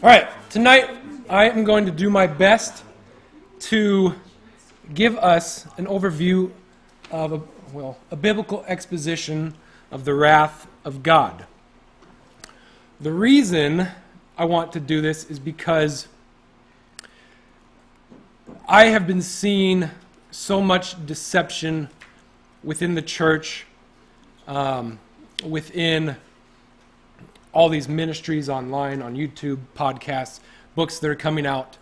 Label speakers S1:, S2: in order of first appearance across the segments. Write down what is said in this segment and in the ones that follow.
S1: All right, tonight I am going to do my best to give us an overview of a, well, a biblical exposition of the wrath of God. The reason I want to do this is because I have been seeing so much deception within the church, um, within all these ministries online, on YouTube, podcasts, books that are coming out,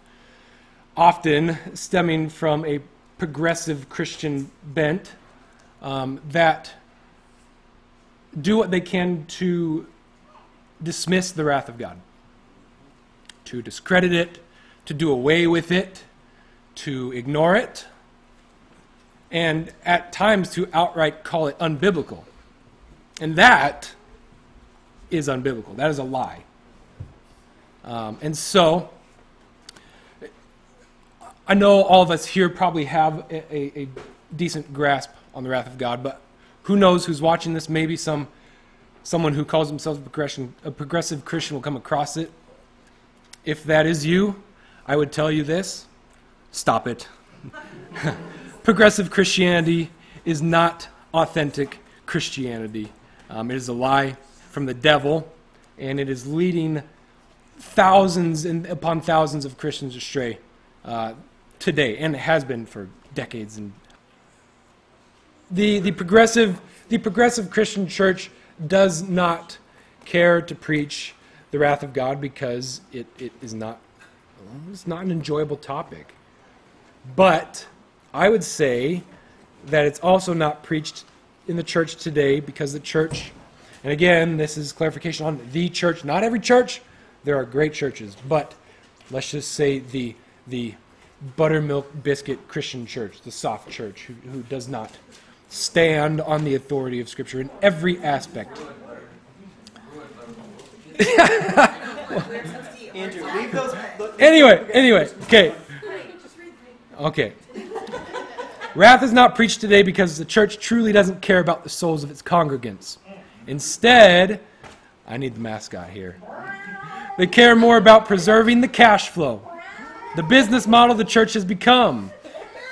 S1: often stemming from a progressive Christian bent um, that do what they can to dismiss the wrath of God, to discredit it, to do away with it, to ignore it, and at times to outright call it unbiblical. And that is unbiblical. That is a lie. Um, and so, I know all of us here probably have a, a, decent grasp on the wrath of God, but who knows who's watching this? Maybe some someone who calls themselves a progressive Christian will come across it. If that is you, I would tell you this stop it. progressive Christianity is not authentic Christianity. Um, it is a lie from the devil, and it is leading thousands and upon thousands of Christians astray uh, today, and it has been for decades. And the the progressive the progressive Christian church does not care to preach the wrath of God because it, it is not it's not an enjoyable topic. But I would say that it's also not preached in the church today because the church and again, this is clarification on the church. Not every church. There are great churches, but let's just say the the buttermilk biscuit Christian church, the soft church, who, who does not stand on the authority of Scripture in every aspect. anyway, anyway, okay. Okay. Wrath is not preached today because the church truly doesn't care about the souls of its congregants. Instead, I need the mascot here. They care more about preserving the cash flow, the business model the church has become.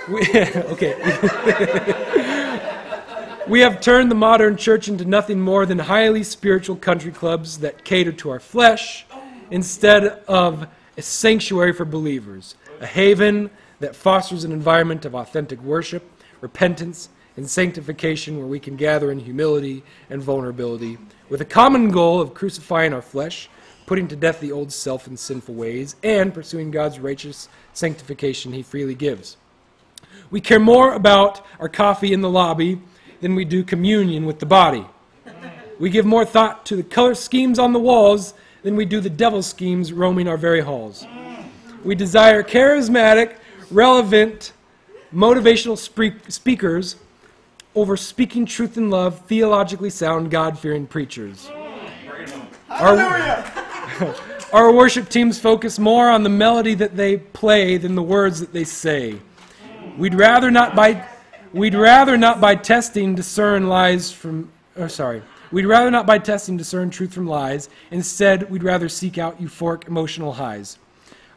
S1: We, okay. we have turned the modern church into nothing more than highly spiritual country clubs that cater to our flesh instead of a sanctuary for believers, a haven that fosters an environment of authentic worship, repentance, and sanctification where we can gather in humility and vulnerability with a common goal of crucifying our flesh, putting to death the old self and sinful ways, and pursuing God's righteous sanctification he freely gives. We care more about our coffee in the lobby than we do communion with the body. We give more thought to the color schemes on the walls than we do the devil schemes roaming our very halls. We desire charismatic, relevant, motivational speakers over speaking truth in love, theologically sound, God fearing preachers. Our, our worship teams focus more on the melody that they play than the words that they say. We'd rather not by we'd rather not by testing discern lies from or sorry. We'd rather not by testing discern truth from lies. Instead, we'd rather seek out euphoric emotional highs.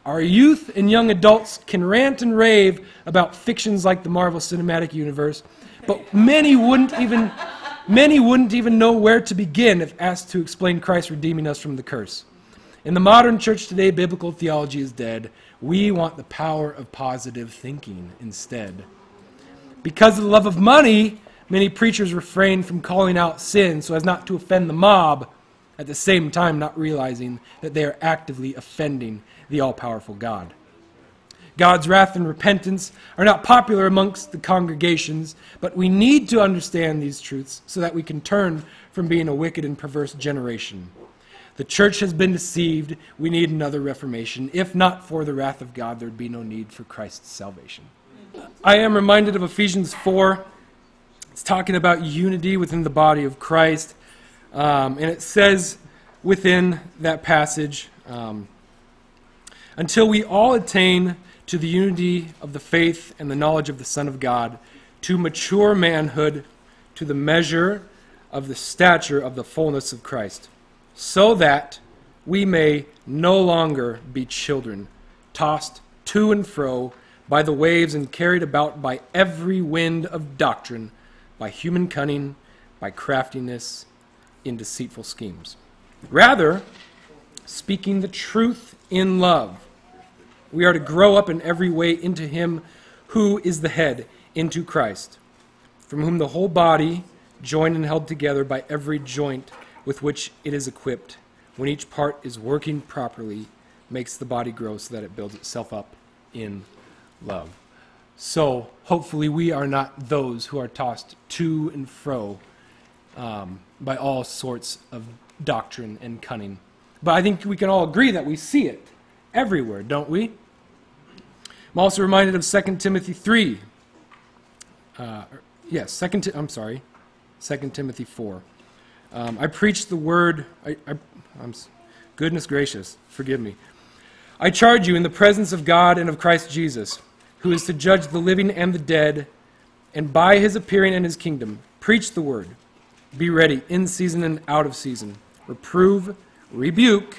S1: Our youth and young adults can rant and rave about fictions like the Marvel Cinematic Universe but many wouldn't even many wouldn't even know where to begin if asked to explain Christ redeeming us from the curse. In the modern church today, biblical theology is dead. We want the power of positive thinking instead. Because of the love of money, many preachers refrain from calling out sin so as not to offend the mob, at the same time not realizing that they are actively offending the all powerful God. God's wrath and repentance are not popular amongst the congregations, but we need to understand these truths so that we can turn from being a wicked and perverse generation. The church has been deceived. We need another reformation. If not for the wrath of God, there would be no need for Christ's salvation. I am reminded of Ephesians 4. It's talking about unity within the body of Christ. Um, and it says within that passage, um, until we all attain to the unity of the faith and the knowledge of the Son of God, to mature manhood, to the measure of the stature of the fullness of Christ, so that we may no longer be children, tossed to and fro by the waves and carried about by every wind of doctrine, by human cunning, by craftiness in deceitful schemes. Rather, speaking the truth in love, we are to grow up in every way into Him who is the head, into Christ, from whom the whole body, joined and held together by every joint with which it is equipped, when each part is working properly, makes the body grow so that it builds itself up in love. So, hopefully, we are not those who are tossed to and fro um, by all sorts of doctrine and cunning. But I think we can all agree that we see it everywhere, don't we? I'm also reminded of 2 Timothy 3. Uh, yes, second. Ti- I'm sorry, 2 Timothy 4. Um, I preached the word. I, I, I'm, goodness gracious, forgive me. I charge you in the presence of God and of Christ Jesus, who is to judge the living and the dead, and by his appearing in his kingdom, preach the word. Be ready in season and out of season. Reprove, rebuke,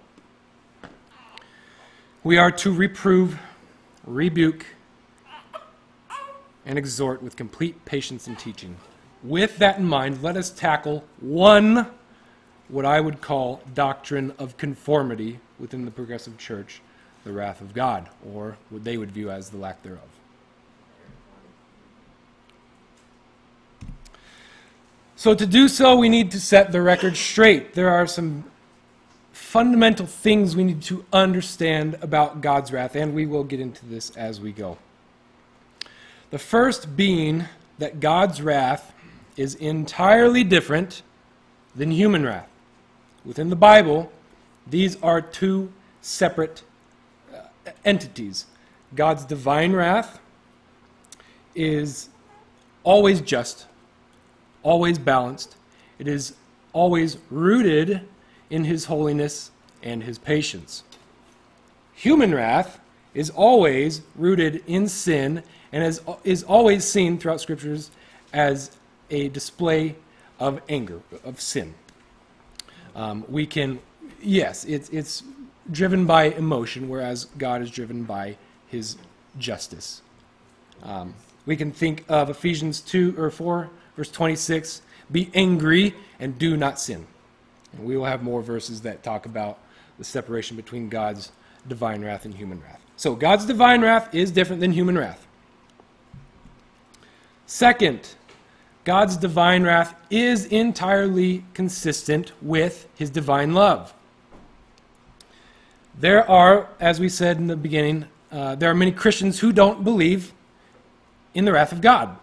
S1: we are to reprove, rebuke, and exhort with complete patience and teaching. With that in mind, let us tackle one, what I would call doctrine of conformity within the progressive church, the wrath of God, or what they would view as the lack thereof. So, to do so, we need to set the record straight. There are some fundamental things we need to understand about God's wrath, and we will get into this as we go. The first being that God's wrath is entirely different than human wrath. Within the Bible, these are two separate uh, entities. God's divine wrath is always just, always balanced. It is always rooted in his holiness and his patience. Human wrath is always rooted in sin and is, is always seen throughout scriptures as a display of anger, of sin. Um, we can, yes, it's, it's driven by emotion, whereas God is driven by his justice. Um, we can think of Ephesians 2 or 4, verse 26 be angry and do not sin. And we will have more verses that talk about the separation between God's divine wrath and human wrath. So, God's divine wrath is different than human wrath. Second, God's divine wrath is entirely consistent with his divine love. There are, as we said in the beginning, uh, there are many Christians who don't believe in the wrath of God.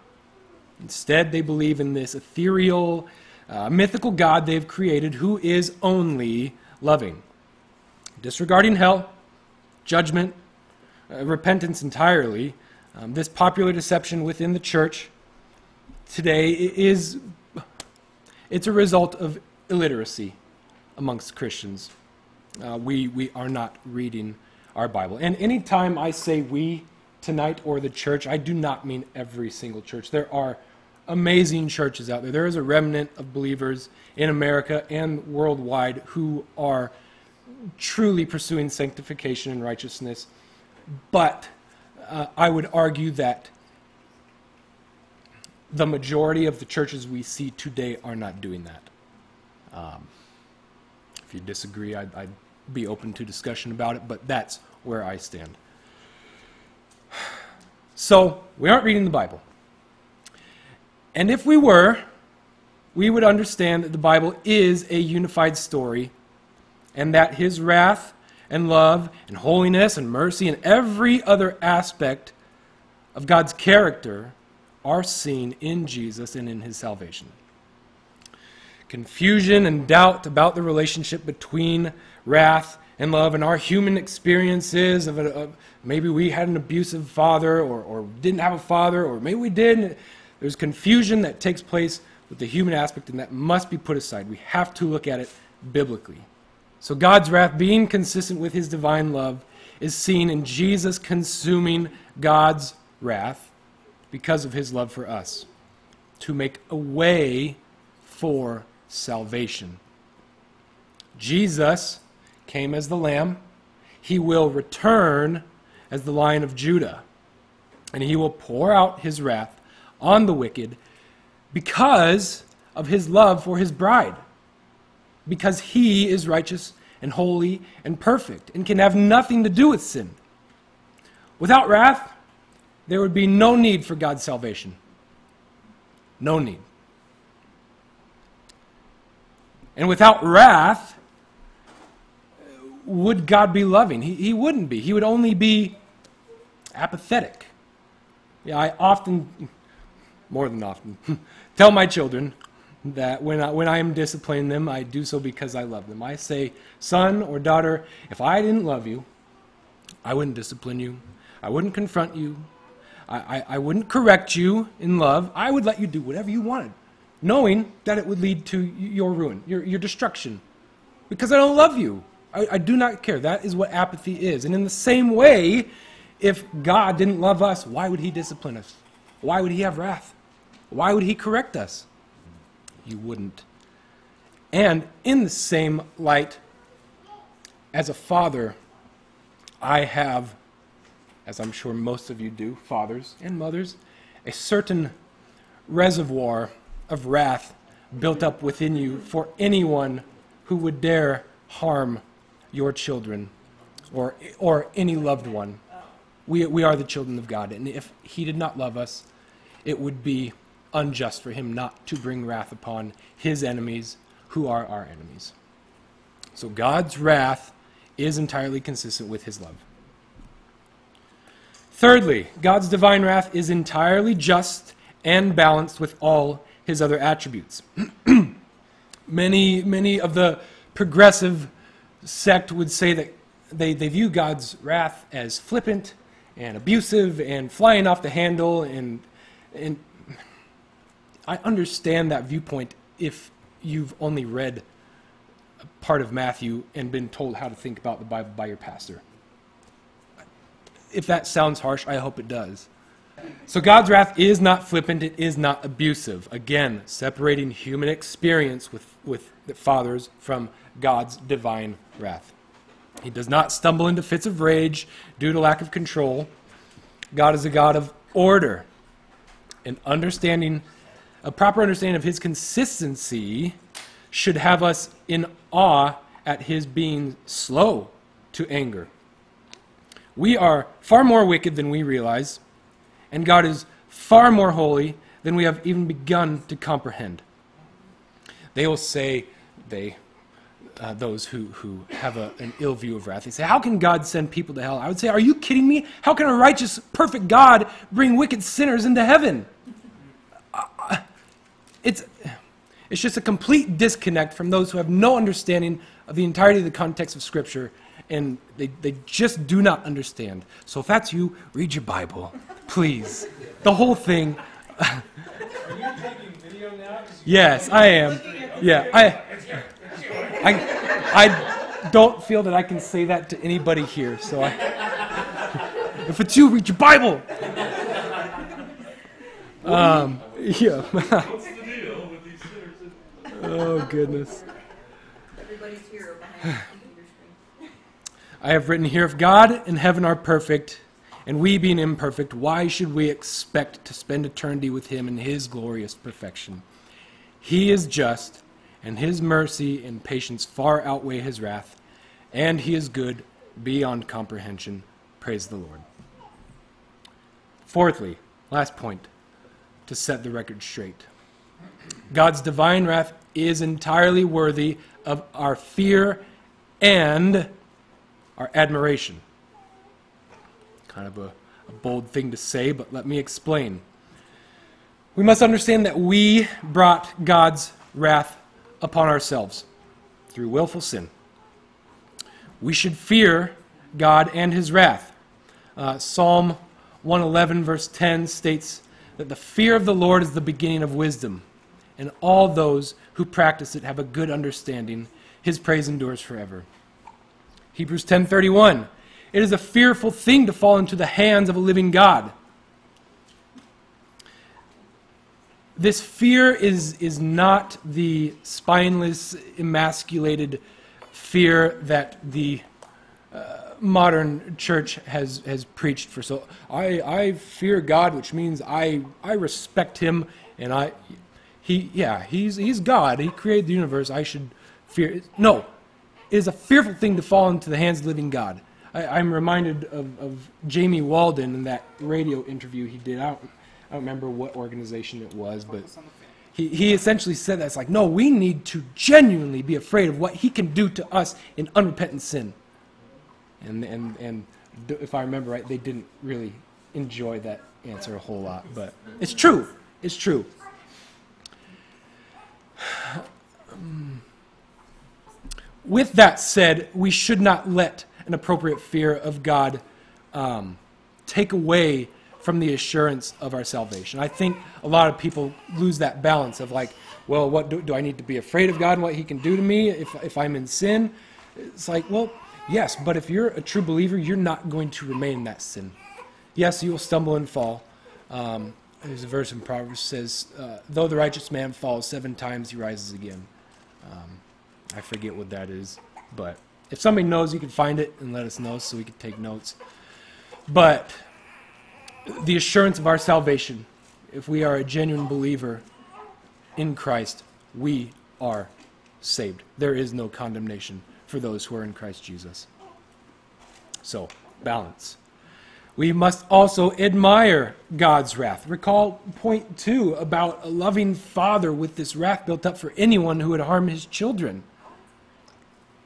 S1: Instead, they believe in this ethereal, uh, mythical God they've created who is only loving. Disregarding hell, judgment, uh, repentance entirely, um, this popular deception within the church today is it's a result of illiteracy amongst Christians. Uh, we, we are not reading our Bible. And anytime I say we tonight or the church, I do not mean every single church. There are amazing churches out there. There is a remnant of believers in America and worldwide who are truly pursuing sanctification and righteousness. But uh, I would argue that the majority of the churches we see today are not doing that. Um, if you disagree, I'd, I'd be open to discussion about it, but that's where I stand. So, we aren't reading the Bible. And if we were, we would understand that the Bible is a unified story and that his wrath and love and holiness and mercy and every other aspect of God's character are seen in Jesus and in his salvation. Confusion and doubt about the relationship between wrath and love and our human experiences of, a, of maybe we had an abusive father or, or didn't have a father or maybe we did. There's confusion that takes place with the human aspect and that must be put aside. We have to look at it biblically. So God's wrath, being consistent with his divine love, is seen in Jesus consuming God's wrath because of his love for us to make a way for salvation. Jesus came as the lamb, he will return as the lion of Judah, and he will pour out his wrath on the wicked because of his love for his bride, because he is righteous and holy and perfect and can have nothing to do with sin. Without wrath, there would be no need for God's salvation. No need. And without wrath, would God be loving? He, he wouldn't be. He would only be apathetic. Yeah, I often, more than often, tell my children that when I, when I am disciplining them, I do so because I love them. I say, son or daughter, if I didn't love you, I wouldn't discipline you. I wouldn't confront you. I, I, I wouldn't correct you in love. I would let you do whatever you wanted, knowing that it would lead to your ruin, your, your destruction, because I don't love you. I, I do not care. That is what apathy is. And in the same way, if God didn't love us, why would He discipline us? Why would He have wrath? Why would He correct us? You wouldn't. And in the same light, as a father, I have, as I'm sure most of you do, fathers and mothers, a certain reservoir of wrath built up within you for anyone who would dare harm your children or, or any loved one. We, we are the children of God. And if He did not love us, it would be unjust for Him not to bring wrath upon His enemies, who are our enemies. So God's wrath is entirely consistent with His love. Thirdly, God's divine wrath is entirely just and balanced with all His other attributes. many, many of the progressive sect would say that they, they view God's wrath as flippant and abusive and flying off the handle. And, and I understand that viewpoint if you've only read part of Matthew and been told how to think about the Bible by your pastor. If that sounds harsh, I hope it does. So God's wrath is not flippant, it is not abusive. Again, separating human experience with, with the fathers from God's divine wrath. He does not stumble into fits of rage due to lack of control. God is a God of order. And understanding, a proper understanding of his consistency should have us in awe at his being slow to anger. We are far more wicked than we realize, and God is far more holy than we have even begun to comprehend. They will say, they uh, those who, who have a, an ill view of wrath. They say, How can God send people to hell? I would say, Are you kidding me? How can a righteous, perfect God bring wicked sinners into heaven? Uh, it's, it's just a complete disconnect from those who have no understanding of the entirety of the context of Scripture, and they, they just do not understand. So if that's you, read your Bible, please. The whole thing.
S2: Are you taking video now?
S1: Yes, I am. Yeah, I. I, I don't feel that I can say that to anybody here. So I, if it's you, read your Bible. Um, yeah.
S2: What's the deal with these sinners?
S1: Oh goodness.
S3: Everybody's hero behind the screen.
S1: I have written here, if God and heaven are perfect, and we being imperfect, why should we expect to spend eternity with Him in His glorious perfection? He is just and his mercy and patience far outweigh his wrath, and he is good beyond comprehension. Praise the Lord. Fourthly, last point to set the record straight God's divine wrath is entirely worthy of our fear and our admiration. Kind of a, a bold thing to say, but let me explain. We must understand that we brought God's wrath upon ourselves through willful sin. we should fear God and his wrath. Uh, Psalm 111, verse 10 states that the fear of the Lord is the beginning of wisdom, and all those who practice it have a good understanding. His praise endures forever. Hebrews 10:31 It is a fearful thing to fall into the hands of a living God. This fear is, is not the spineless, emasculated fear that the uh, modern church has, has preached for so I, I fear God, which means I, I respect him and I he yeah, he's he's God. He created the universe. I should fear no. It is a fearful thing to fall into the hands of the living God. I, I'm reminded of, of Jamie Walden in that radio interview he did. I don't, I don't remember what organization it was, but he, he essentially said that it's like, no, we need to genuinely be afraid of what he can do to us in unrepentant sin. And, and, and if I remember right, they didn't really enjoy that answer a whole lot, but it's true. It's true. With that said, we should not let an appropriate fear of God um, take away from the assurance of our salvation. I think a lot of people lose that balance of like, well, what do, do I need to be afraid of God and what He can do to me if, if I'm in sin? It's like, well, yes, but if you're a true believer, you're not going to remain in that sin. Yes, you will stumble and fall. Um, there's a verse in Proverbs says, uh, "Though the righteous man falls seven times, he rises again." Um, I forget what that is, but if somebody knows, you can find it and let us know so we can take notes. But the assurance of our salvation, if we are a genuine believer in Christ, we are saved. There is no condemnation for those who are in Christ Jesus. So, balance. We must also admire God's wrath. Recall point two about a loving father with this wrath built up for anyone who would harm his children.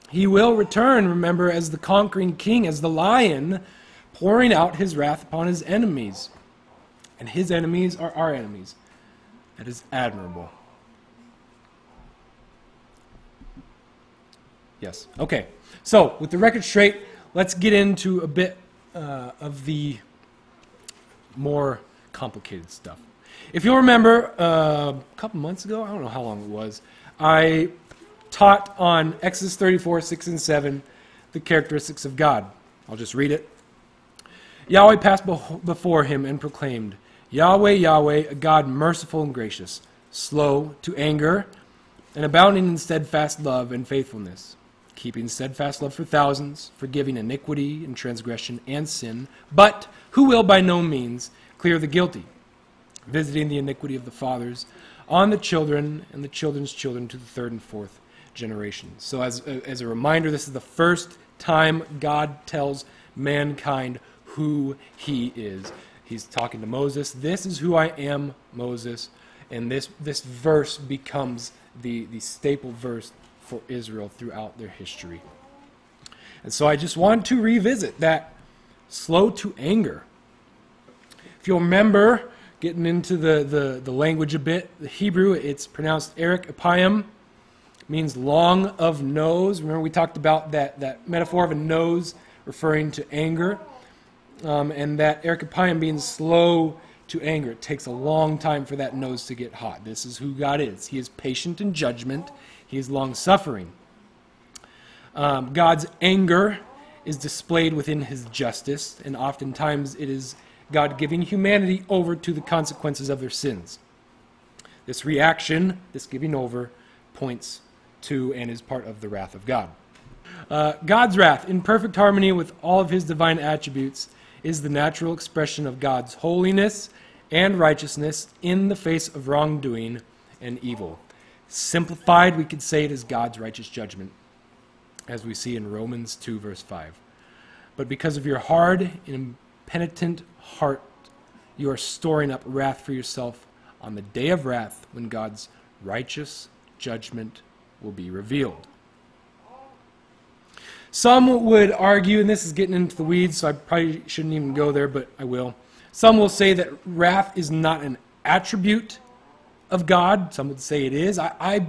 S1: He will return, remember, as the conquering king, as the lion, pouring out his wrath upon his enemies. And his enemies are our enemies. That is admirable. Yes. Okay. So, with the record straight, let's get into a bit uh, of the more complicated stuff. If you'll remember, uh, a couple months ago, I don't know how long it was, I taught on Exodus 34, 6 and 7, the characteristics of God. I'll just read it. Yahweh passed before him and proclaimed, Yahweh, Yahweh, a God merciful and gracious, slow to anger, and abounding in steadfast love and faithfulness, keeping steadfast love for thousands, forgiving iniquity and transgression and sin, but who will by no means clear the guilty, visiting the iniquity of the fathers on the children and the children's children to the third and fourth generation. So, as a, as a reminder, this is the first time God tells mankind who he is. He's talking to Moses. This is who I am, Moses. And this, this verse becomes the, the staple verse for Israel throughout their history. And so I just want to revisit that slow to anger. If you'll remember, getting into the, the, the language a bit, the Hebrew, it's pronounced Erek Apayim, means long of nose. Remember, we talked about that, that metaphor of a nose referring to anger, um, and that Erek Apayim being slow to anger. It takes a long time for that nose to get hot. This is who God is. He is patient in judgment, He is long suffering. Um, God's anger is displayed within His justice, and oftentimes it is God giving humanity over to the consequences of their sins. This reaction, this giving over, points to and is part of the wrath of God. Uh, God's wrath, in perfect harmony with all of his divine attributes, is the natural expression of God's holiness and righteousness in the face of wrongdoing and evil. Simplified, we could say it is God's righteous judgment, as we see in Romans 2, verse 5. But because of your hard and impenitent heart, you are storing up wrath for yourself on the day of wrath when God's righteous judgment will be revealed. Some would argue, and this is getting into the weeds, so I probably shouldn't even go there, but I will. Some will say that wrath is not an attribute of God. Some would say it is. I, I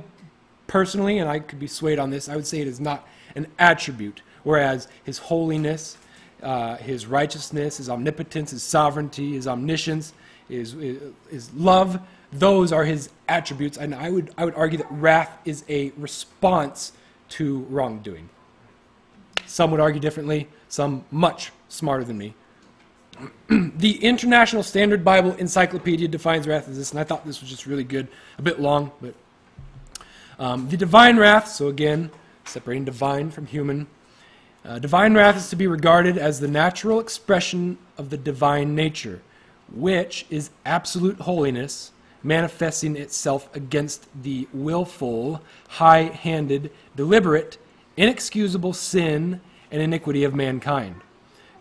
S1: personally, and I could be swayed on this, I would say it is not an attribute. whereas his holiness, uh, his righteousness, his omnipotence, his sovereignty, his omniscience, his, his love, those are his attributes. And I would, I would argue that wrath is a response to wrongdoing. Some would argue differently, some much smarter than me. the International Standard Bible Encyclopedia defines wrath as this, and I thought this was just really good. A bit long, but. Um, the divine wrath, so again, separating divine from human. Uh, divine wrath is to be regarded as the natural expression of the divine nature, which is absolute holiness manifesting itself against the willful, high handed, deliberate, inexcusable sin and iniquity of mankind.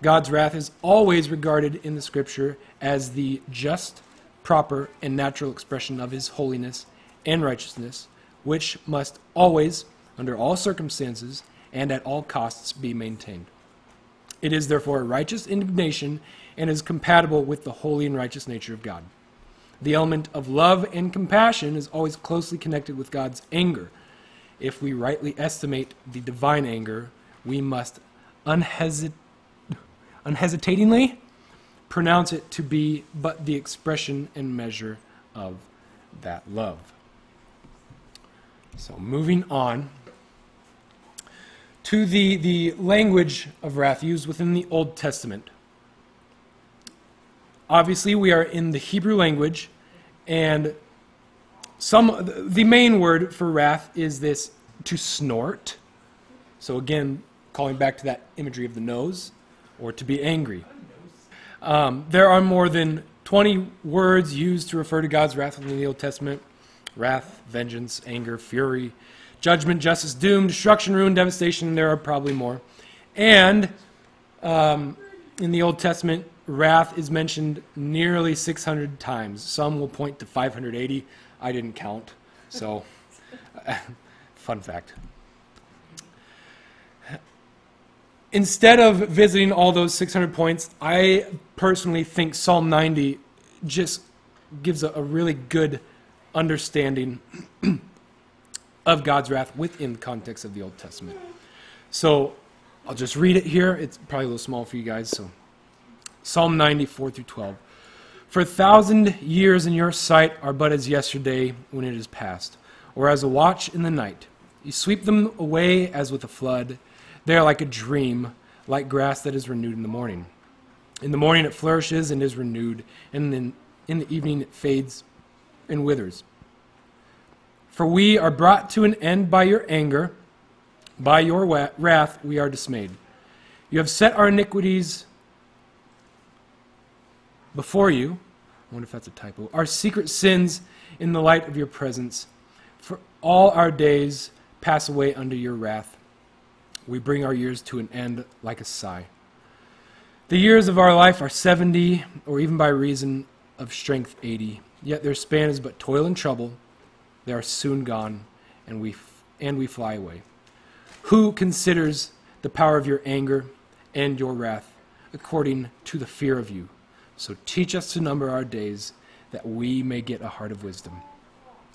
S1: God's wrath is always regarded in the Scripture as the just, proper, and natural expression of His holiness and righteousness, which must always, under all circumstances, and at all costs, be maintained. It is therefore a righteous indignation and is compatible with the holy and righteous nature of God. The element of love and compassion is always closely connected with God's anger. If we rightly estimate the divine anger, we must unhesit- unhesitatingly pronounce it to be but the expression and measure of that love. So, moving on to the, the language of wrath used within the Old Testament. Obviously, we are in the Hebrew language, and some the main word for wrath is this to snort. So again, calling back to that imagery of the nose, or to be angry. Um, there are more than 20 words used to refer to God's wrath in the Old Testament wrath, vengeance, anger, fury, judgment, justice, doom, destruction, ruin, devastation, there are probably more. And um, in the Old Testament, wrath is mentioned nearly 600 times. Some will point to 580. I didn't count. So, fun fact. Instead of visiting all those 600 points, I personally think Psalm 90 just gives a, a really good understanding of God's wrath within the context of the Old Testament. So I'll just read it here. It's probably a little small for you guys. So Psalm 94 through 12. For a thousand years in your sight are but as yesterday when it is past, or as a watch in the night. You sweep them away as with a flood. They are like a dream, like grass that is renewed in the morning. In the morning it flourishes and is renewed, and then in the evening it fades and withers. For we are brought to an end by your anger, by your wrath we are dismayed. You have set our iniquities before you. I wonder if that's a typo. Our secret sins in the light of your presence. For all our days pass away under your wrath. We bring our years to an end like a sigh. The years of our life are 70, or even by reason of strength 80. Yet their span is but toil and trouble. They are soon gone, and we, f- and we fly away. Who considers the power of your anger and your wrath according to the fear of you? So teach us to number our days that we may get a heart of wisdom.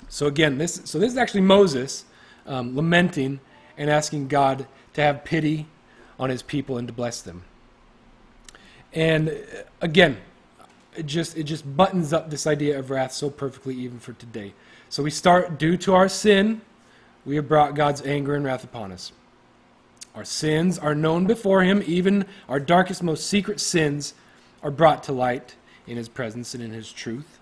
S1: So again, this so this is actually Moses um, lamenting and asking God to have pity on his people and to bless them. And uh, again, it just it just buttons up this idea of wrath so perfectly even for today. So we start due to our sin, we have brought God's anger and wrath upon us. Our sins are known before him, even our darkest most secret sins are brought to light in his presence and in his truth.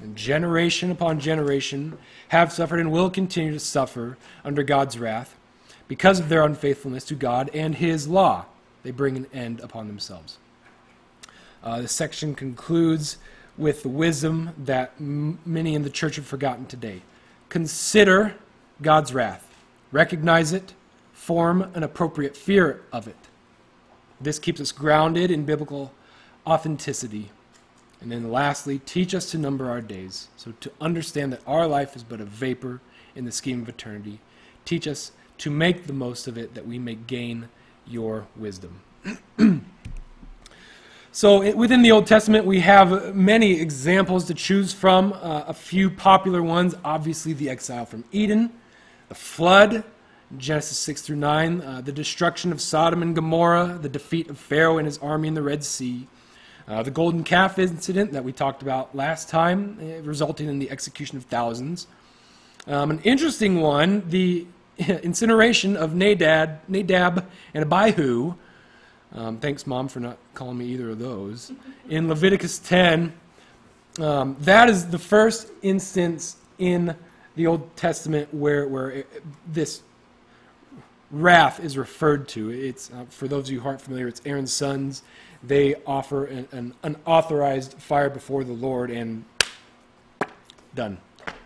S1: And generation upon generation have suffered and will continue to suffer under God's wrath because of their unfaithfulness to God and his law. They bring an end upon themselves. Uh, the section concludes with the wisdom that m- many in the church have forgotten today. Consider God's wrath, recognize it, form an appropriate fear of it. This keeps us grounded in biblical authenticity. And then lastly, teach us to number our days. So to understand that our life is but a vapor in the scheme of eternity. Teach us to make the most of it that we may gain your wisdom. So it, within the Old Testament, we have many examples to choose from. Uh, a few popular ones, obviously the exile from Eden, the flood, Genesis 6 through 9, uh, the destruction of Sodom and Gomorrah, the defeat of Pharaoh and his army in the Red Sea, uh, the golden calf incident that we talked about last time, uh, resulting in the execution of thousands. Um, an interesting one, the incineration of Nadab, Nadab and Abihu. Um, thanks, Mom, for not calling me either of those. In Leviticus 10, um, that is the first instance in the Old Testament where, where it, this wrath is referred to. It's uh, for those of you who aren't familiar. It's Aaron's sons. They offer an, an unauthorized fire before the Lord, and done.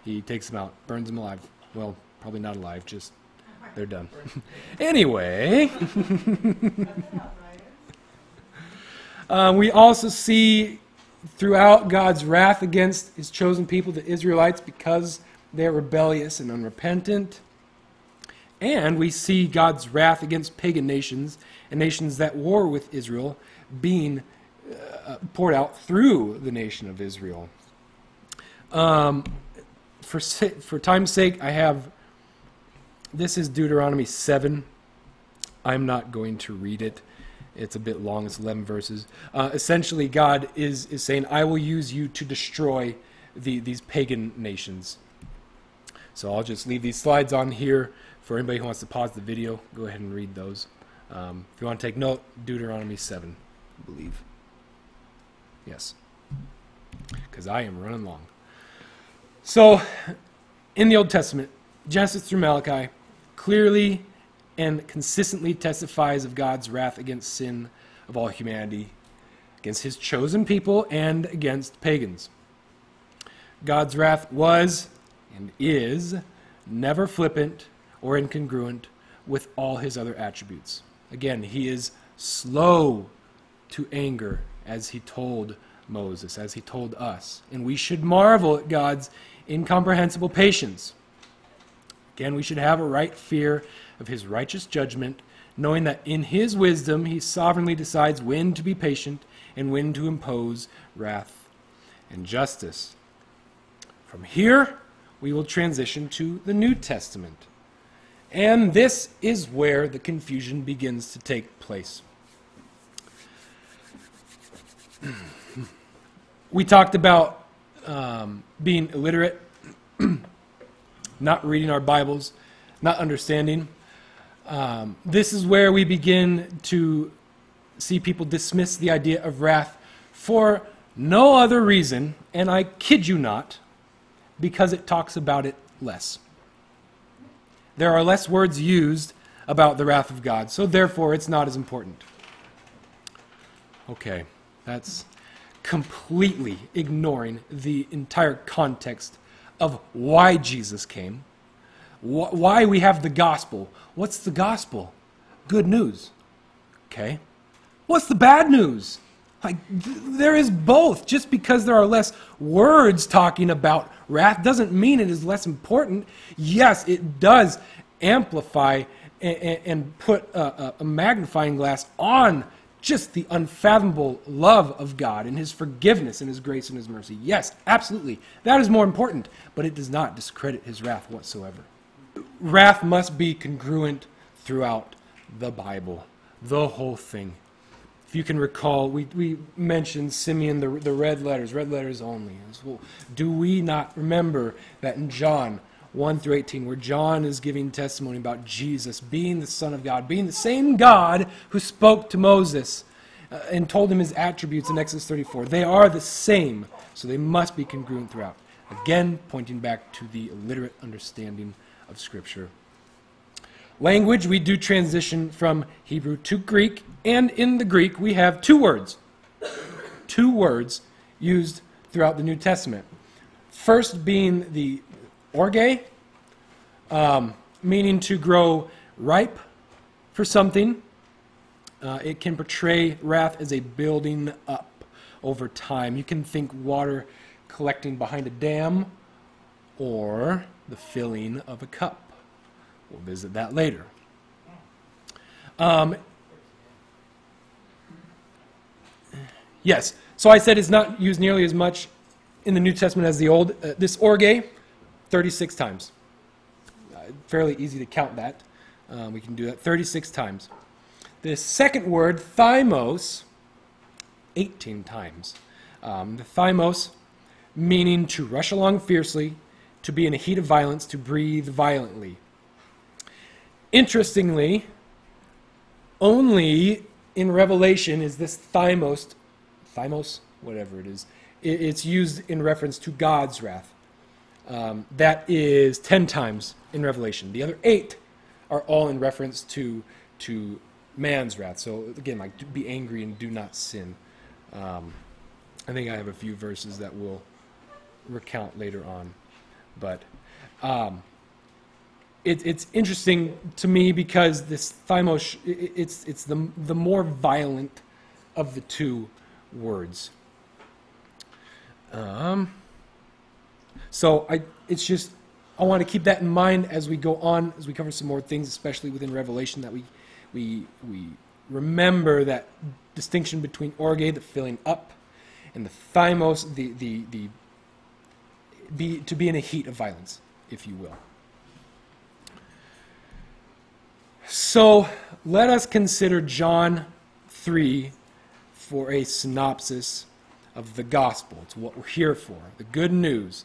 S1: He takes them out, burns them alive. Well, probably not alive. Just they're done. anyway, uh, we also see throughout God's wrath against His chosen people, the Israelites, because they're rebellious and unrepentant. And we see God's wrath against pagan nations and nations that war with Israel being uh, poured out through the nation of Israel. Um, for, for time's sake, I have this is Deuteronomy 7. I'm not going to read it. It's a bit long, it's 11 verses. Uh, essentially, God is, is saying, I will use you to destroy the, these pagan nations. So I'll just leave these slides on here for anybody who wants to pause the video. Go ahead and read those. Um, if you want to take note, Deuteronomy 7, I believe. Yes. Because I am running long. So, in the Old Testament, Genesis through Malachi clearly and consistently testifies of God's wrath against sin of all humanity, against his chosen people, and against pagans. God's wrath was and is never flippant or incongruent with all his other attributes. Again, he is slow to anger, as he told Moses, as he told us. And we should marvel at God's incomprehensible patience. Again, we should have a right fear of his righteous judgment, knowing that in his wisdom he sovereignly decides when to be patient and when to impose wrath and justice. From here, we will transition to the New Testament. And this is where the confusion begins to take place. we talked about um, being illiterate, not reading our Bibles, not understanding. Um, this is where we begin to see people dismiss the idea of wrath for no other reason, and I kid you not, because it talks about it less. There are less words used about the wrath of God, so therefore it's not as important. Okay, that's completely ignoring the entire context of why Jesus came, wh- why we have the gospel. What's the gospel? Good news. Okay. What's the bad news? Like, th- there is both. Just because there are less words talking about wrath doesn't mean it is less important. Yes, it does amplify and, and put a, a magnifying glass on just the unfathomable love of God and His forgiveness and His grace and His mercy. Yes, absolutely. That is more important, but it does not discredit His wrath whatsoever. Wrath must be congruent throughout the Bible, the whole thing. If you can recall, we, we mentioned Simeon, the, the red letters, red letters only. Do we not remember that in John 1 through 18, where John is giving testimony about Jesus being the Son of God, being the same God who spoke to Moses uh, and told him his attributes in Exodus 34. They are the same, so they must be congruent throughout. Again, pointing back to the illiterate understanding of Scripture. Language, we do transition from Hebrew to Greek, and in the Greek, we have two words. Two words used throughout the New Testament. First being the orge, um, meaning to grow ripe for something. Uh, it can portray wrath as a building up over time. You can think water collecting behind a dam or the filling of a cup. We'll visit that later. Um, yes, so I said it's not used nearly as much in the New Testament as the Old. Uh, this orge, 36 times. Uh, fairly easy to count that. Um, we can do that 36 times. The second word, thymos, 18 times. Um, the thymos, meaning to rush along fiercely, to be in a heat of violence, to breathe violently. Interestingly, only in Revelation is this thymos, thymos, whatever it is, it's used in reference to God's wrath. Um, that is 10 times in Revelation. The other eight are all in reference to, to man's wrath. So again, like be angry and do not sin. Um, I think I have a few verses that we'll recount later on. But um, it, it's interesting to me because this thymos, i- i- it's, it's the, the more violent of the two words. Um, so I, it's just, I want to keep that in mind as we go on, as we cover some more things, especially within Revelation, that we, we, we remember that distinction between orge, the filling up, and the thymos, the, the, the, be, to be in a heat of violence, if you will. So let us consider John 3 for a synopsis of the gospel. It's what we're here for the good news,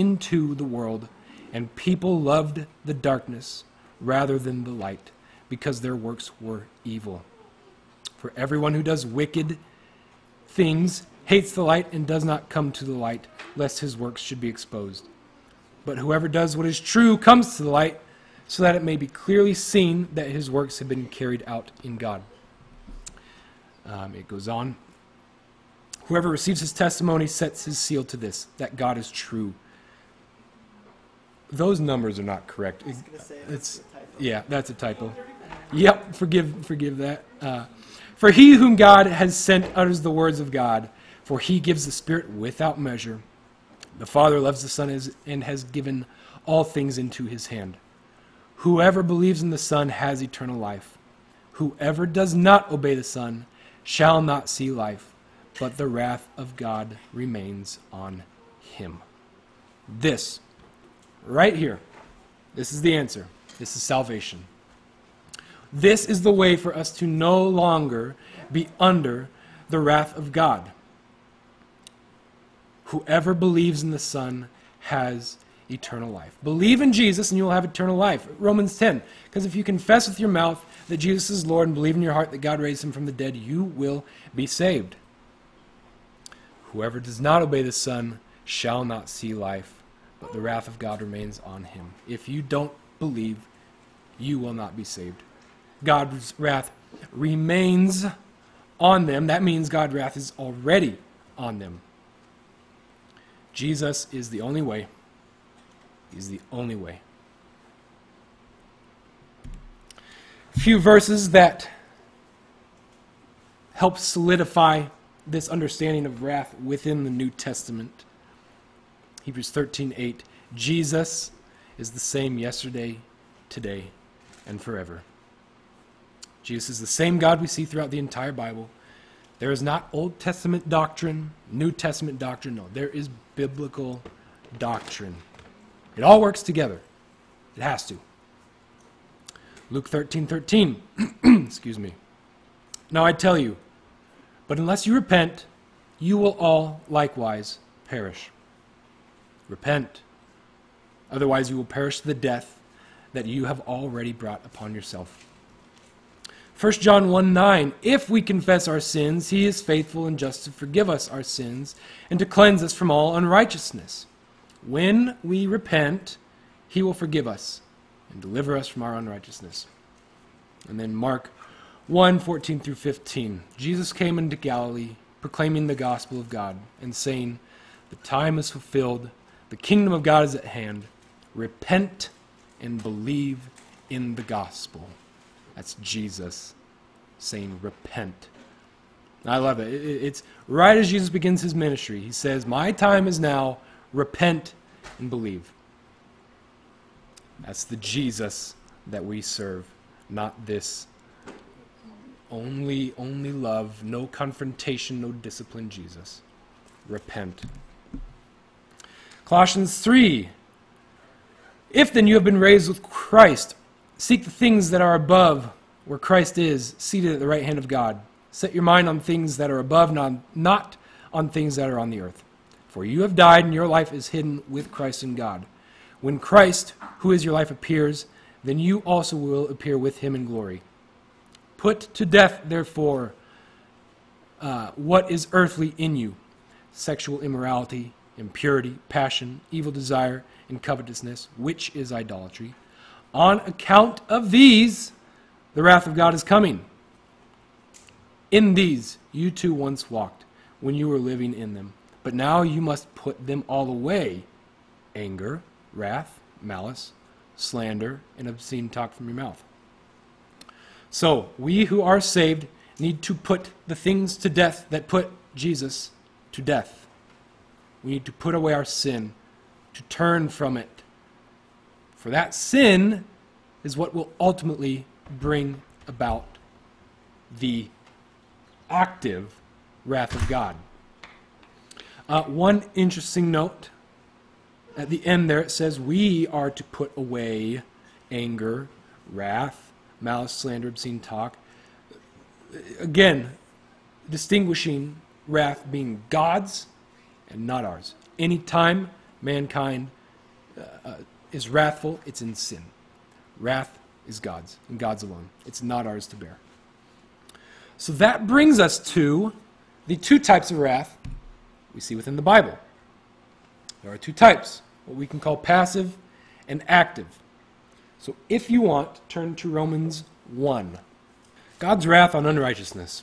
S1: into the world, and people loved the darkness rather than the light, because their works were evil. For everyone who does wicked things hates the light and does not come to the light, lest his works should be exposed. But whoever does what is true comes to the light, so that it may be clearly seen that his works have been carried out in God. Um, it goes on. Whoever receives his testimony sets his seal to this, that God is true. Those numbers are not correct. It- it's yeah, that's a typo. Yep, forgive forgive that. Uh, for he whom God has sent utters the words of God, for he gives the Spirit without measure. The Father loves the Son and has given all things into his hand. Whoever believes in the Son has eternal life. Whoever does not obey the Son shall not see life, but the wrath of God remains on him. This, right here, this is the answer. This is salvation. This is the way for us to no longer be under the wrath of God. Whoever believes in the Son has eternal life. Believe in Jesus and you will have eternal life. Romans 10. Because if you confess with your mouth that Jesus is Lord and believe in your heart that God raised him from the dead, you will be saved. Whoever does not obey the Son shall not see life, but the wrath of God remains on him. If you don't believe, you will not be saved. God's wrath remains on them. That means God's wrath is already on them. Jesus is the only way. He's the only way. A Few verses that help solidify this understanding of wrath within the New Testament. Hebrews 13:8 Jesus is the same yesterday, today, and forever. Jesus is the same God we see throughout the entire Bible. There is not Old Testament doctrine, New Testament doctrine. No, there is biblical doctrine. It all works together. It has to. Luke 13 13. Excuse me. Now I tell you, but unless you repent, you will all likewise perish. Repent. Otherwise, you will perish the death that you have already brought upon yourself. 1 John 1 9, if we confess our sins, he is faithful and just to forgive us our sins and to cleanse us from all unrighteousness. When we repent, he will forgive us and deliver us from our unrighteousness. And then Mark 1 14 through 15. Jesus came into Galilee, proclaiming the gospel of God and saying, The time is fulfilled, the kingdom of God is at hand. Repent and believe in the gospel. That's Jesus saying, Repent. I love it. It- it- It's right as Jesus begins his ministry. He says, My time is now. Repent and believe. That's the Jesus that we serve, not this only only love, no confrontation, no discipline Jesus. Repent. Colossians 3 If then you have been raised with Christ, seek the things that are above, where Christ is, seated at the right hand of God. Set your mind on things that are above, not, on things that are on the earth. For you have died, and your life is hidden with Christ in God. When Christ, who is your life, appears, then you also will appear with him in glory. Put to death, therefore, uh, what is earthly in you sexual immorality, impurity, passion, evil desire, and covetousness, which is idolatry. On account of these, the wrath of God is coming. In these you too once walked when you were living in them. But now you must put them all away anger, wrath, malice, slander, and obscene talk from your mouth. So, we who are saved need to put the things to death that put Jesus to death. We need to put away our sin, to turn from it. For that sin is what will ultimately bring about the active wrath of God. Uh, one interesting note at the end there it says, We are to put away anger, wrath, malice, slander, obscene talk. Again, distinguishing wrath being God's and not ours. Anytime mankind uh, uh, is wrathful, it's in sin. Wrath is God's, and God's alone. It's not ours to bear. So that brings us to the two types of wrath we see within the Bible. There are two types what we can call passive and active. So if you want, turn to Romans 1. God's wrath on unrighteousness.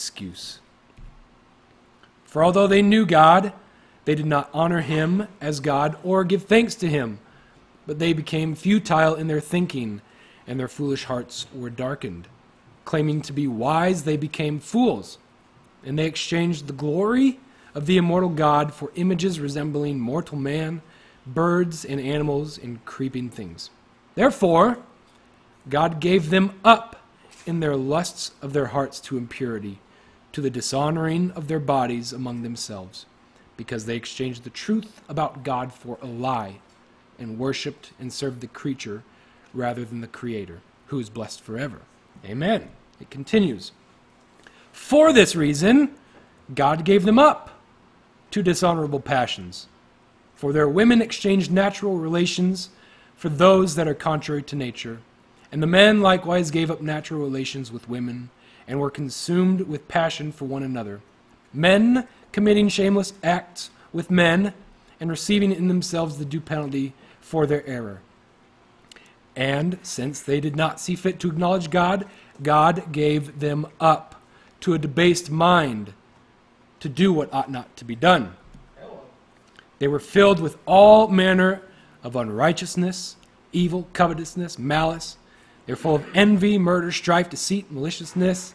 S1: excuse. For although they knew God, they did not honor him as God or give thanks to him, but they became futile in their thinking, and their foolish hearts were darkened. Claiming to be wise, they became fools, and they exchanged the glory of the immortal God for images resembling mortal man, birds, and animals, and creeping things. Therefore, God gave them up in their lusts of their hearts to impurity, to the dishonoring of their bodies among themselves, because they exchanged the truth about God for a lie, and worshipped and served the creature rather than the Creator, who is blessed forever. Amen. It continues. For this reason, God gave them up to dishonorable passions. For their women exchanged natural relations for those that are contrary to nature. And the men likewise gave up natural relations with women, and were consumed with passion for one another. Men committing shameless acts with men, and receiving in themselves the due penalty for their error. And since they did not see fit to acknowledge God, God gave them up to a debased mind to do what ought not to be done. They were filled with all manner of unrighteousness, evil, covetousness, malice. They're full of envy, murder, strife, deceit, maliciousness.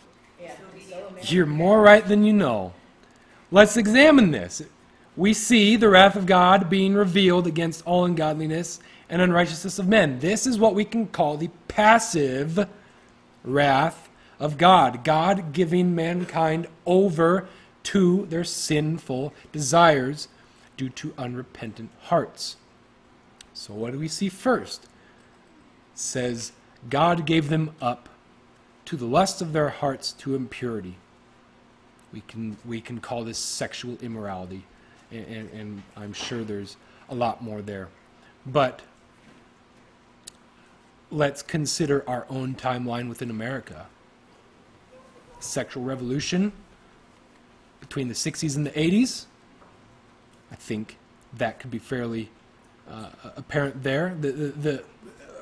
S1: you're more right than you know. Let's examine this. We see the wrath of God being revealed against all ungodliness and unrighteousness of men. This is what we can call the passive wrath of God, God giving mankind over to their sinful desires due to unrepentant hearts. So, what do we see first? It says, God gave them up to the lust of their hearts to impurity. We can, we can call this sexual immorality, and, and, and I'm sure there's a lot more there. But let's consider our own timeline within America. Sexual revolution between the 60s and the 80s. I think that could be fairly uh, apparent there. The, the, the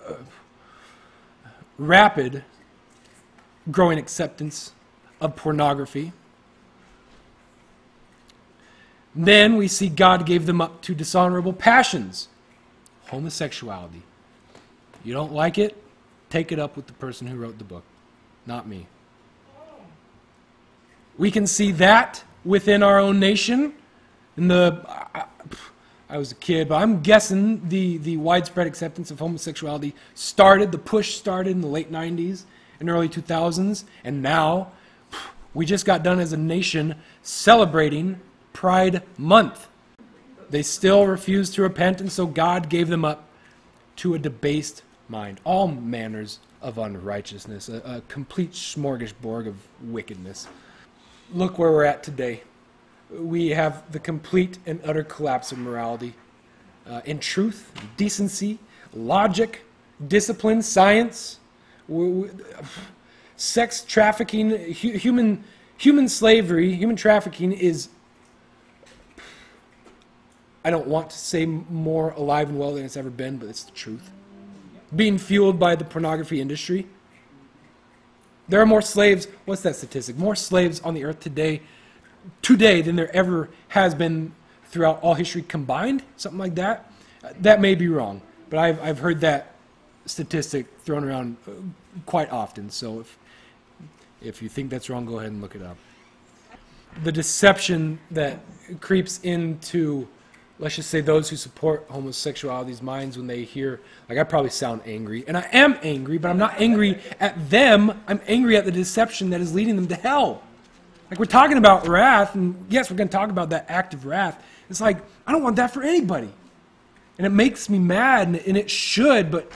S1: uh, rapid growing acceptance of pornography. Then we see God gave them up to dishonorable passions, homosexuality. You don't like it? Take it up with the person who wrote the book, not me. We can see that within our own nation. In the, I, I was a kid, but I'm guessing the, the widespread acceptance of homosexuality started, the push started in the late 90s and early 2000s, and now we just got done as a nation celebrating Pride Month. They still refuse to repent, and so God gave them up to a debased mind, all manners of unrighteousness, a, a complete smorgasbord of wickedness. Look where we're at today. We have the complete and utter collapse of morality. Uh, in truth, decency, logic, discipline, science, we, we, sex trafficking, hu- human, human slavery, human trafficking is I don't want to say more alive and well than it's ever been, but it's the truth. Being fueled by the pornography industry. There are more slaves, what's that statistic? More slaves on the earth today today than there ever has been throughout all history combined, something like that. That may be wrong, but I've, I've heard that statistic thrown around uh, quite often. So if, if you think that's wrong, go ahead and look it up. The deception that creeps into let's just say those who support homosexuality's minds when they hear like i probably sound angry and i am angry but i'm not angry at them i'm angry at the deception that is leading them to hell like we're talking about wrath and yes we're going to talk about that act of wrath it's like i don't want that for anybody and it makes me mad and, and it should but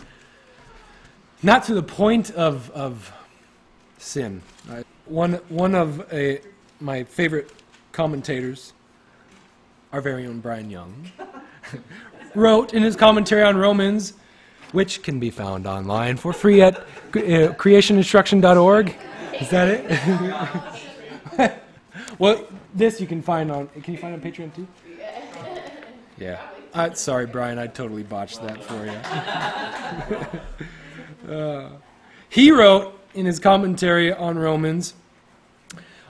S1: not to the point of, of sin I, one, one of a, my favorite commentators our very own Brian Young, wrote in his commentary on Romans, which can be found online for free at uh, creationinstruction.org. Is that it? well, this you can find on. Can you find on Patreon too? Yeah. Uh, sorry, Brian. I totally botched that for you. he wrote in his commentary on Romans.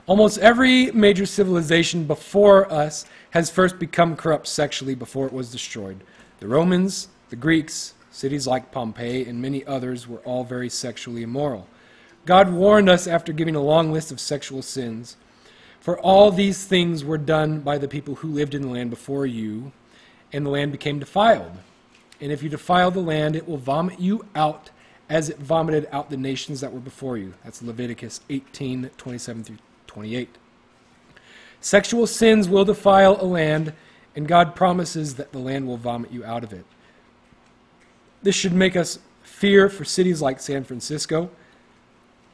S1: Almost every major civilization before us has first become corrupt sexually before it was destroyed. The Romans, the Greeks, cities like Pompeii, and many others were all very sexually immoral. God warned us after giving a long list of sexual sins. For all these things were done by the people who lived in the land before you, and the land became defiled. And if you defile the land, it will vomit you out as it vomited out the nations that were before you. That's Leviticus 18 27 through 28. Sexual sins will defile a land, and God promises that the land will vomit you out of it. This should make us fear for cities like San Francisco,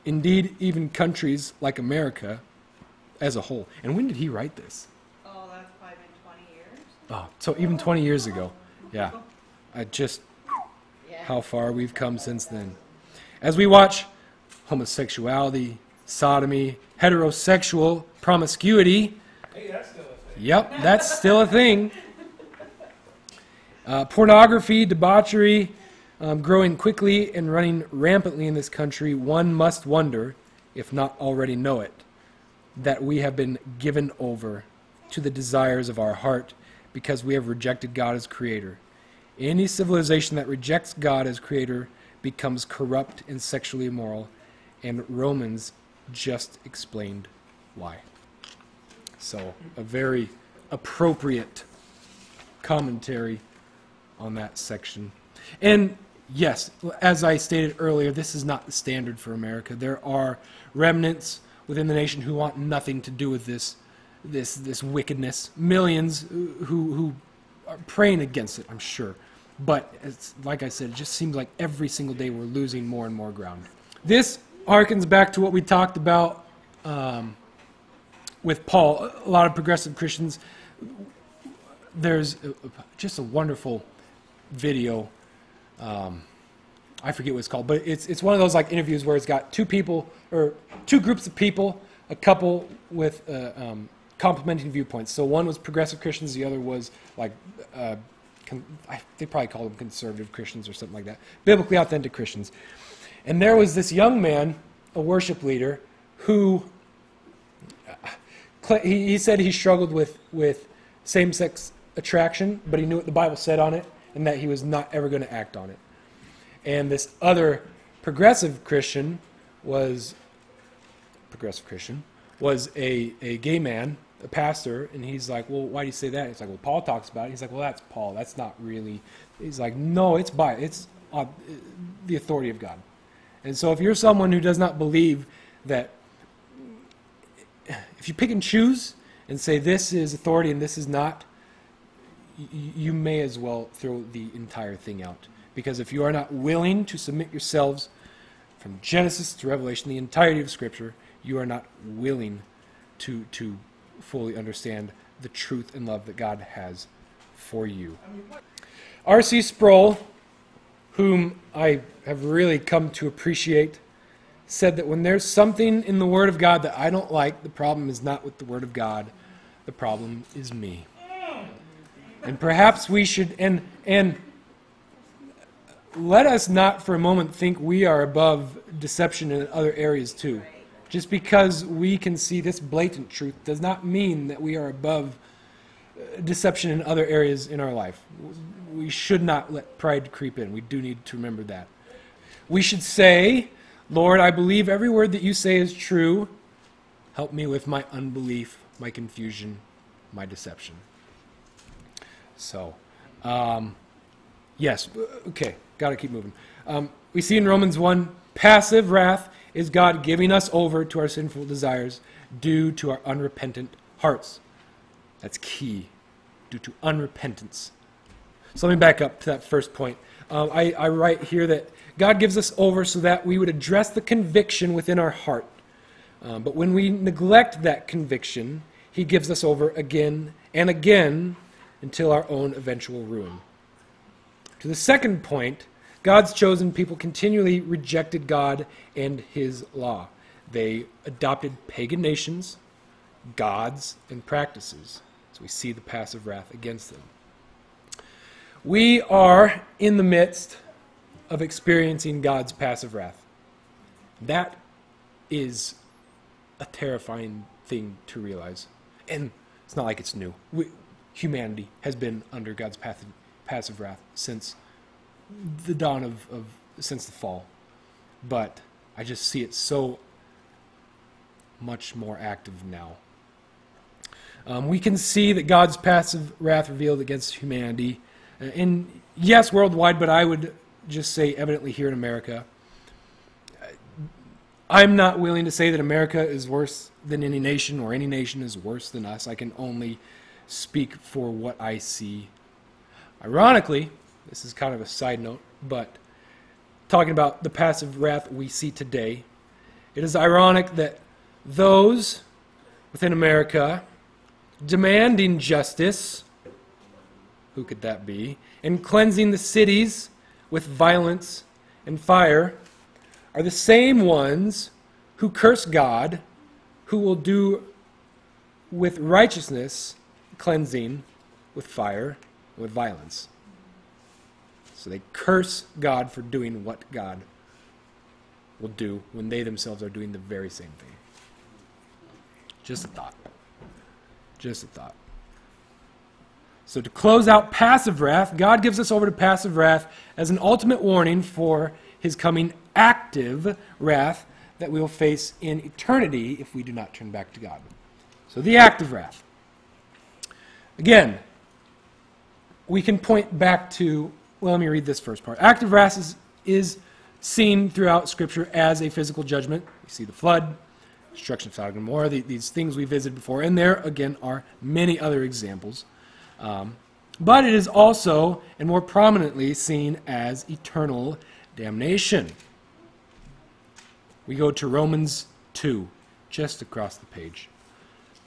S1: indeed, even countries like America as a whole. And when did he write this?
S3: Oh, that's probably been twenty years.
S1: Oh, so even 20 years ago. Yeah. I just. How far we've come since then. As we watch homosexuality, sodomy, heterosexual promiscuity,
S2: Hey, that's.
S1: Yep, that's still a thing. Uh, pornography, debauchery, um, growing quickly and running rampantly in this country, one must wonder, if not already know it, that we have been given over to the desires of our heart because we have rejected God as creator. Any civilization that rejects God as creator becomes corrupt and sexually immoral, and Romans just explained why. So, a very appropriate commentary on that section. And yes, as I stated earlier, this is not the standard for America. There are remnants within the nation who want nothing to do with this, this, this wickedness. Millions who, who are praying against it, I'm sure. But it's, like I said, it just seems like every single day we're losing more and more ground. This harkens back to what we talked about um, with Paul. A lot of progressive Christians, there's just a wonderful video. Um, I forget what it's called, but it's it's one of those like interviews where it's got two people or two groups of people, a couple with uh, um, complementing viewpoints. So one was progressive Christians, the other was like uh, I, they probably call them conservative Christians or something like that, biblically authentic Christians. And there was this young man, a worship leader, who uh, cl- he, he said he struggled with, with same sex attraction, but he knew what the Bible said on it and that he was not ever going to act on it. And this other progressive Christian was progressive Christian was a, a gay man, a pastor, and he's like, Well, why do you say that? He's like, Well, Paul talks about it. He's like, Well, that's Paul. That's not really. He's like, No, it's by it's uh, the authority of God. And so if you're someone who does not believe that if you pick and choose and say this is authority and this is not, you may as well throw the entire thing out. Because if you are not willing to submit yourselves from Genesis to Revelation, the entirety of Scripture, you are not willing to, to fully understand the truth and love that God has for you. R.C. Sproul, whom I have really come to appreciate, said that when there's something in the Word of God that I don't like, the problem is not with the Word of God, the problem is me. And perhaps we should, and, and let us not for a moment think we are above deception in other areas too. Just because we can see this blatant truth does not mean that we are above uh, deception in other areas in our life. We should not let pride creep in. We do need to remember that. We should say, Lord, I believe every word that you say is true. Help me with my unbelief, my confusion, my deception. So, um, yes, okay, got to keep moving. Um, we see in Romans 1 passive wrath is God giving us over to our sinful desires due to our unrepentant hearts. That's key, due to unrepentance. So let me back up to that first point. Um, I, I write here that God gives us over so that we would address the conviction within our heart. Um, but when we neglect that conviction, He gives us over again and again until our own eventual ruin. To the second point, God's chosen people continually rejected God and His law. They adopted pagan nations, gods, and practices. So we see the passive wrath against them. We are in the midst of experiencing God's passive wrath. That is a terrifying thing to realize. And it's not like it's new. We, humanity has been under God's passive, passive wrath since the dawn of, of, since the fall. But I just see it so much more active now. Um, we can see that God's passive wrath revealed against humanity. Uh, and yes, worldwide, but I would just say evidently here in America. I'm not willing to say that America is worse than any nation or any nation is worse than us. I can only speak for what I see. Ironically, this is kind of a side note, but talking about the passive wrath we see today, it is ironic that those within America demanding justice, who could that be, and cleansing the cities with violence and fire, are the same ones who curse God, who will do with righteousness cleansing with fire, with violence. So they curse God for doing what God will do when they themselves are doing the very same thing. Just a thought. Just a thought. So, to close out passive wrath, God gives us over to passive wrath as an ultimate warning for his coming active wrath that we will face in eternity if we do not turn back to God. So, the active wrath. Again, we can point back to well, let me read this first part. Active wrath is, is seen throughout Scripture as a physical judgment. We see the flood, destruction of Sodom and Gomorrah, the, these things we visited before, and there again are many other examples. Um, but it is also and more prominently seen as eternal damnation. We go to Romans 2, just across the page.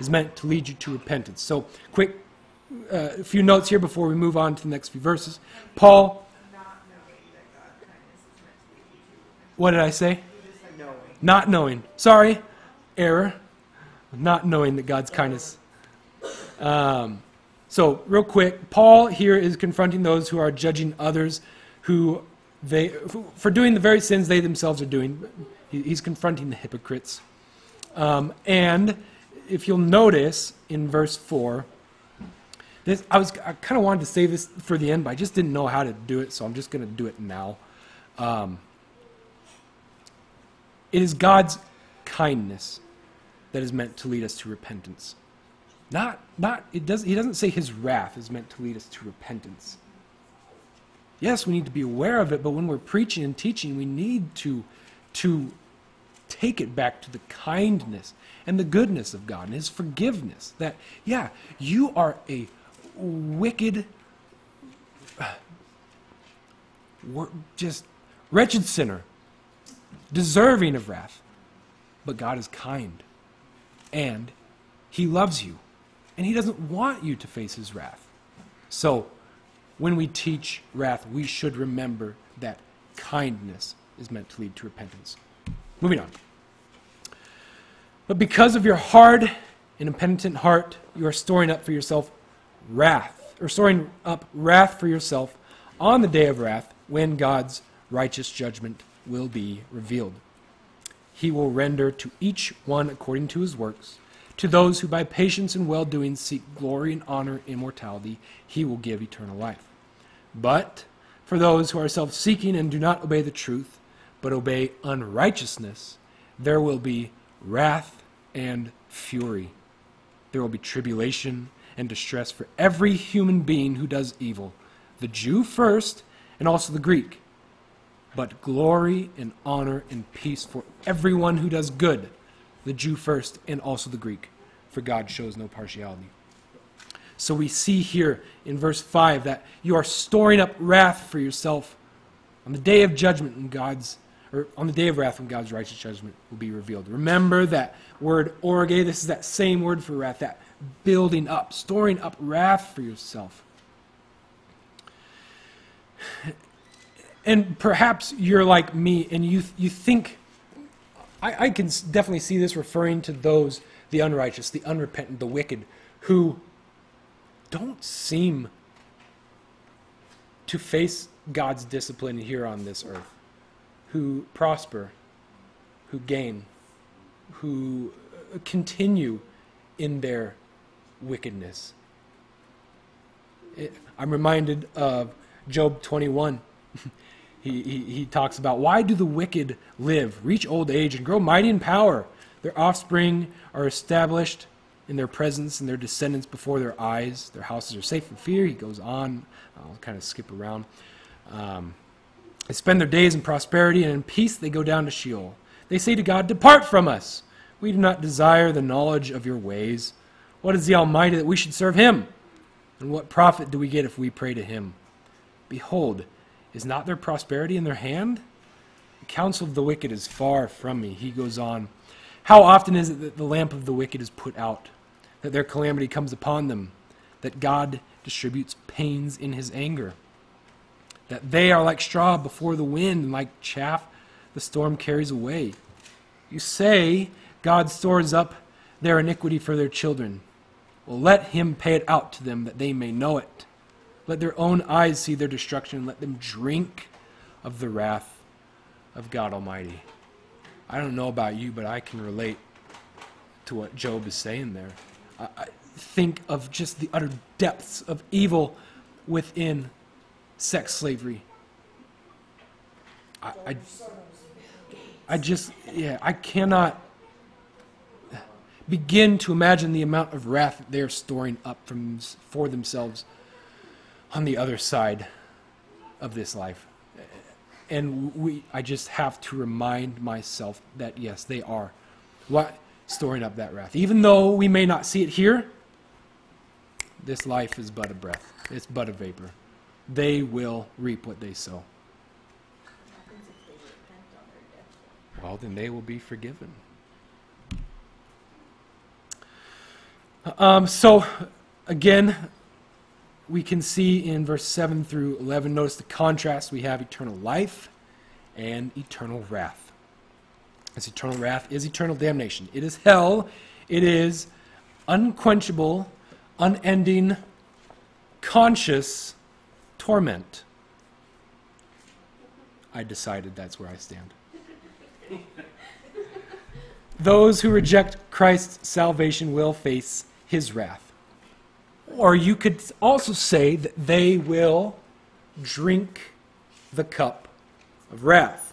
S1: is meant to lead you to repentance? So, quick, uh, a few notes here before we move on to the next few verses. Paul, what did I say? Not knowing. Sorry, error. Not knowing that God's kindness. Um, so, real quick, Paul here is confronting those who are judging others who they for doing the very sins they themselves are doing. He's confronting the hypocrites. Um, and if you'll notice in verse 4, this, I was I kind of wanted to save this for the end, but I just didn't know how to do it, so I'm just going to do it now. Um, it is God's kindness that is meant to lead us to repentance. Not, not, it does, he doesn't say his wrath is meant to lead us to repentance. Yes, we need to be aware of it, but when we're preaching and teaching, we need to, to take it back to the kindness and the goodness of God and his forgiveness. That, yeah, you are a wicked, uh, just wretched sinner, deserving of wrath. But God is kind, and he loves you, and he doesn't want you to face his wrath. So, when we teach wrath, we should remember that kindness is meant to lead to repentance. Moving on. But because of your hard and impenitent heart, you are storing up for yourself wrath, or storing up wrath for yourself on the day of wrath when God's righteous judgment will be revealed. He will render to each one according to his works. To those who by patience and well doing seek glory and honor, immortality, he will give eternal life. But for those who are self seeking and do not obey the truth, but obey unrighteousness, there will be wrath and fury. There will be tribulation and distress for every human being who does evil, the Jew first, and also the Greek. But glory and honor and peace for everyone who does good, the Jew first, and also the Greek, for God shows no partiality. So we see here in verse 5 that you are storing up wrath for yourself on the day of judgment when God's or on the day of wrath when God's righteous judgment will be revealed. Remember that word orge, this is that same word for wrath, that building up, storing up wrath for yourself. And perhaps you're like me and you you think I, I can definitely see this referring to those, the unrighteous, the unrepentant, the wicked, who don't seem to face God's discipline here on this earth, who prosper, who gain, who continue in their wickedness. I'm reminded of Job 21. he, he, he talks about why do the wicked live, reach old age, and grow mighty in power? Their offspring are established in their presence and their descendants before their eyes. Their houses are safe from fear. He goes on. I'll kind of skip around. Um, they spend their days in prosperity, and in peace they go down to Sheol. They say to God, Depart from us. We do not desire the knowledge of your ways. What is the Almighty that we should serve him? And what profit do we get if we pray to him? Behold, is not their prosperity in their hand? The counsel of the wicked is far from me. He goes on. How often is it that the lamp of the wicked is put out, that their calamity comes upon them, that God distributes pains in his anger? That they are like straw before the wind, and like chaff the storm carries away. You say, God stores up their iniquity for their children. Well, let him pay it out to them that they may know it. Let their own eyes see their destruction, and let them drink of the wrath of God Almighty. I don't know about you, but I can relate to what Job is saying there. I, think of just the utter depths of evil within sex slavery. I, I, I just, yeah, I cannot begin to imagine the amount of wrath they're storing up from, for themselves on the other side of this life. And we, I just have to remind myself that yes, they are what storing up that wrath. Even though we may not see it here, this life is but a breath. It's but a vapor. They will reap what they sow.
S3: What happens if they repent on their deathbed?
S1: Well, then they will be forgiven. Um, so, again, we can see in verse 7 through 11, notice the contrast. We have eternal life and eternal wrath. This eternal wrath is eternal damnation. It is hell. It is unquenchable, unending, conscious torment. I decided that's where I stand. Those who reject Christ's salvation will face his wrath. Or you could also say that they will drink the cup of wrath.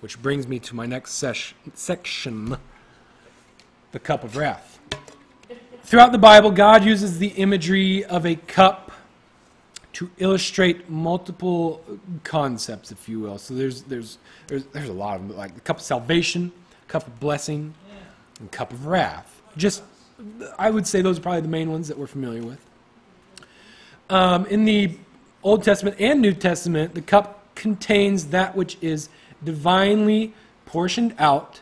S1: Which brings me to my next section the cup of wrath. Throughout the Bible, God uses the imagery of a cup to illustrate multiple concepts, if you will. So there's, there's, there's, there's a lot of them, like the cup of salvation, cup of blessing, and cup of wrath. Just, I would say those are probably the main ones that we're familiar with. Um, in the Old Testament and New Testament, the cup contains that which is divinely portioned out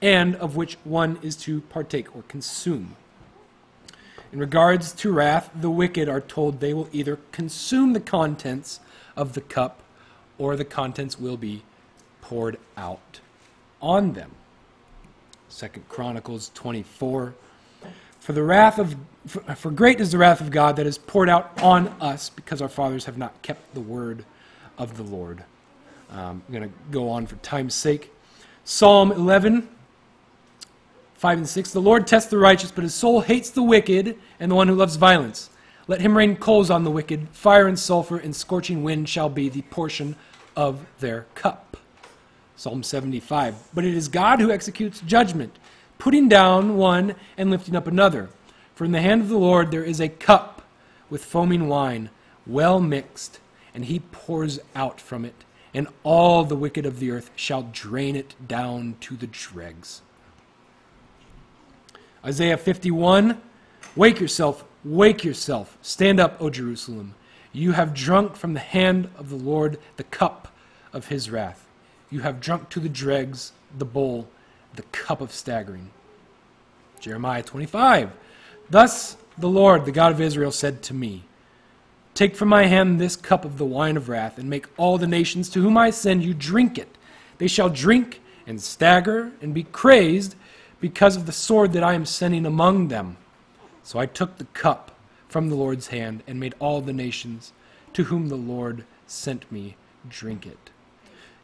S1: and of which one is to partake or consume. In regards to wrath, the wicked are told they will either consume the contents of the cup or the contents will be poured out on them. Second Chronicles 24. For the wrath of for, for great is the wrath of God that is poured out on us because our fathers have not kept the word of the Lord. Um, I'm going to go on for time's sake. Psalm 11, 5 and 6. The Lord tests the righteous, but his soul hates the wicked and the one who loves violence. Let him rain coals on the wicked. Fire and sulfur and scorching wind shall be the portion of their cup. Psalm 75. But it is God who executes judgment, putting down one and lifting up another. For in the hand of the Lord there is a cup with foaming wine, well mixed, and he pours out from it, and all the wicked of the earth shall drain it down to the dregs. Isaiah 51 Wake yourself, wake yourself, stand up, O Jerusalem. You have drunk from the hand of the Lord the cup of his wrath. You have drunk to the dregs the bowl, the cup of staggering. Jeremiah 25 Thus the Lord, the God of Israel, said to me, Take from my hand this cup of the wine of wrath, and make all the nations to whom I send you drink it. They shall drink and stagger and be crazed because of the sword that I am sending among them. So I took the cup from the Lord's hand and made all the nations to whom the Lord sent me drink it.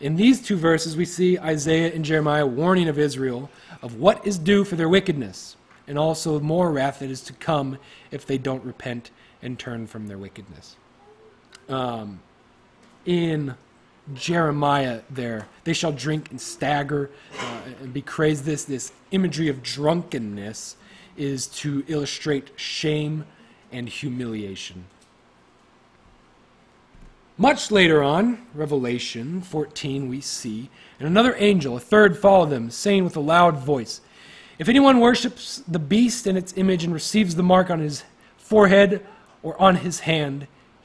S1: In these two verses, we see Isaiah and Jeremiah warning of Israel of what is due for their wickedness, and also more wrath that is to come if they don't repent and turn from their wickedness. Um, in Jeremiah, there, they shall drink and stagger uh, and be crazed. This, this imagery of drunkenness is to illustrate shame and humiliation. Much later on, Revelation 14, we see, and another angel, a third, followed them, saying with a loud voice, If anyone worships the beast and its image and receives the mark on his forehead or on his hand,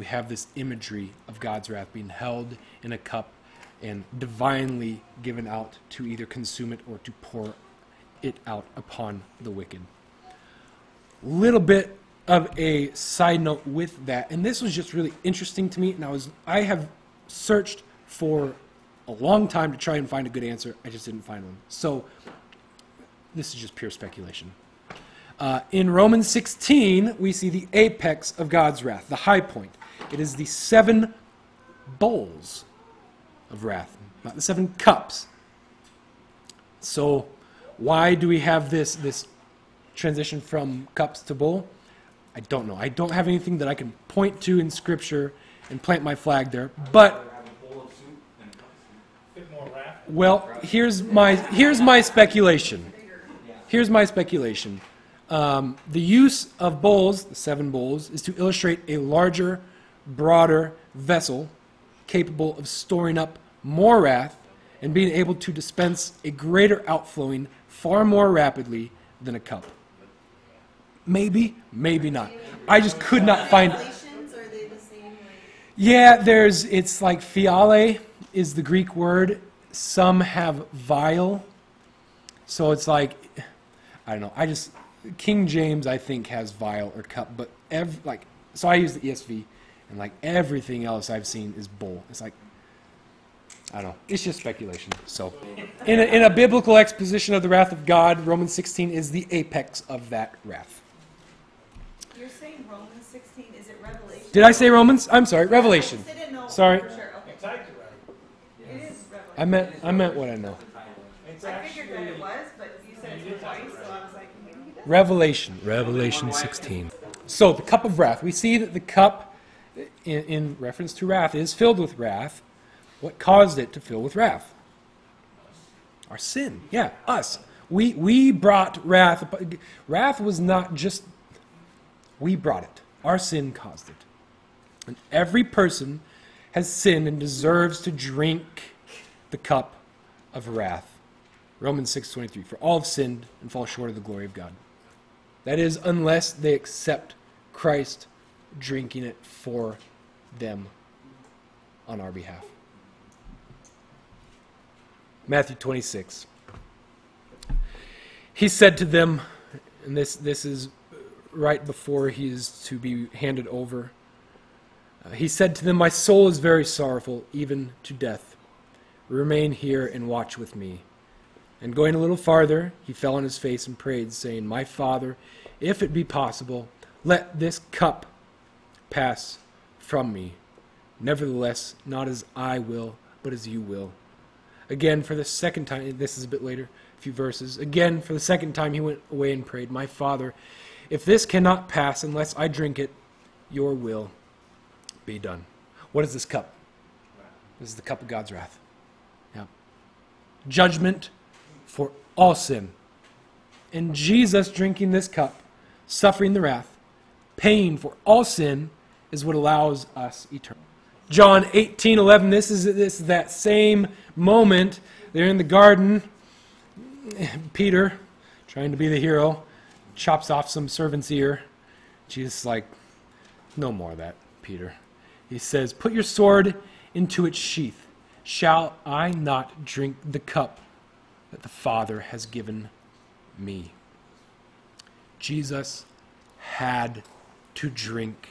S1: we have this imagery of God's wrath being held in a cup and divinely given out to either consume it or to pour it out upon the wicked. Little bit of a side note with that, and this was just really interesting to me, and I was I have searched for a long time to try and find a good answer. I just didn't find one. So this is just pure speculation. Uh, in Romans 16, we see the apex of God's wrath, the high point. It is the seven bowls of wrath, not the seven cups. So, why do we have this, this transition from cups to bowl? I don't know. I don't have anything that I can point to in Scripture and plant my flag there. But well, here's my here's my speculation. Here's my speculation. Um, the use of bowls, the seven bowls, is to illustrate a larger, broader vessel capable of storing up more wrath and being able to dispense a greater outflowing far more rapidly than a cup. Maybe, maybe not. I just could not find.
S3: Translations, are they the same? Like,
S1: Yeah, there's, it's like phiale is the Greek word. Some have vial. So it's like, I don't know. I just, King James, I think, has vial or cup, but ev- like, so I use the ESV, and like everything else I've seen is bull. It's like, I don't know. It's just speculation. So, in a, in a biblical exposition of the wrath of God, Romans 16 is the apex of that wrath.
S4: You're saying Romans 16, is it Revelation?
S1: Did I say Romans? I'm sorry, Revelation.
S4: I.
S1: Sorry.
S4: Sure, okay.
S2: Tied.
S4: It is Revelation.
S1: I meant, I meant what I know.
S4: I figured that it was, but you said it twice, so I was like, maybe he does.
S1: Revelation. Revelation 16. So the cup of wrath. We see that the cup, in, in reference to wrath, is filled with wrath. What caused it to fill with wrath? Our sin. Yeah, us. We, we brought wrath. Wrath was not just, we brought it. Our sin caused it. And every person has sinned and deserves to drink the cup of wrath. Romans 6:23 For all have sinned and fall short of the glory of God. That is unless they accept Christ drinking it for them on our behalf. Matthew 26. He said to them, and this, this is right before he is to be handed over. uh, he said to them, My soul is very sorrowful, even to death. Remain here and watch with me. And going a little farther, he fell on his face and prayed, saying, My Father, if it be possible, let this cup pass from me. Nevertheless, not as I will, but as you will. Again, for the second time, this is a bit later, a few verses. Again, for the second time, he went away and prayed, My Father, if this cannot pass unless I drink it, your will be done. What is this cup? This is the cup of God's wrath. Yeah. Judgment for all sin. And Jesus drinking this cup, suffering the wrath, paying for all sin, is what allows us eternal. John 18, 11, this is, this is that same moment. They're in the garden. Peter, trying to be the hero, chops off some servant's ear. Jesus like, no more of that, Peter. He says, Put your sword into its sheath. Shall I not drink the cup that the Father has given me? Jesus had to drink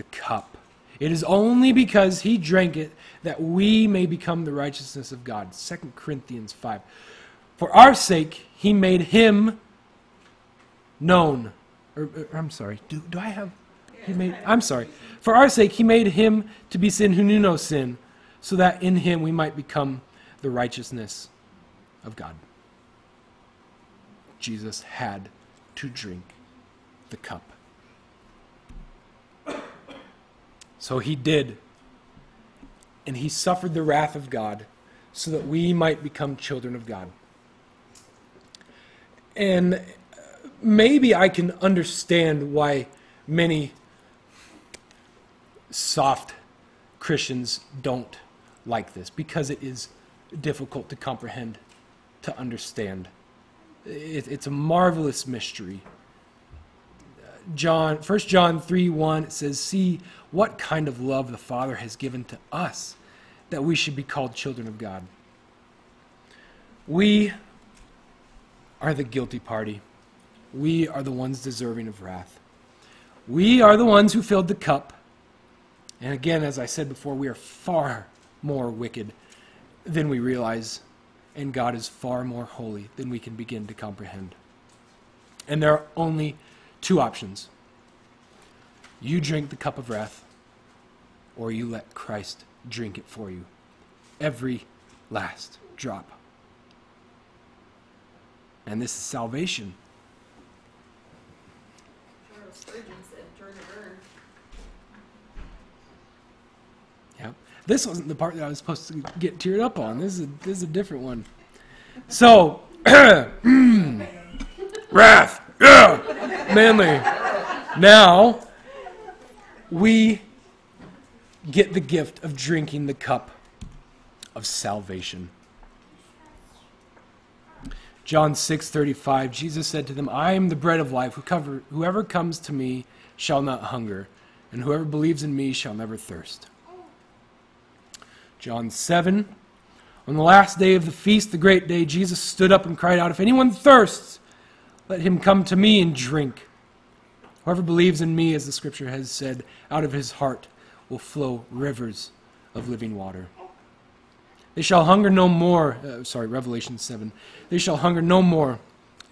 S1: the cup. It is only because he drank it that we may become the righteousness of God. 2 Corinthians 5. For our sake, he made him known. Or, or- I'm sorry. Do, do I have? He made. I'm sorry. For our sake, he made him to be sin who knew no sin, so that in him we might become the righteousness of God. Jesus had to drink the cup. So he did. And he suffered the wrath of God so that we might become children of God. And maybe I can understand why many soft Christians don't like this because it is difficult to comprehend, to understand. It, it's a marvelous mystery. John, 1 John 3 1 says, See what kind of love the Father has given to us, that we should be called children of God. We are the guilty party. We are the ones deserving of wrath. We are the ones who filled the cup. And again, as I said before, we are far more wicked than we realize, and God is far more holy than we can begin to comprehend. And there are only two options you drink the cup of wrath, or you let Christ drink it for you. Every last drop. And this is salvation. Yep. This wasn't the part that I was supposed to get teared up on. This is this is a different one. So, wrath, yeah, manly. Now, we get the gift of drinking the cup of salvation. John 6:35 Jesus said to them, "I am the bread of life. Whoever, whoever comes to me shall not hunger, and whoever believes in me shall never thirst." John 7. On the last day of the feast, the great day, Jesus stood up and cried out, If anyone thirsts, let him come to me and drink. Whoever believes in me, as the scripture has said, out of his heart will flow rivers of living water. They shall hunger no more. Uh, sorry, Revelation 7. They shall hunger no more,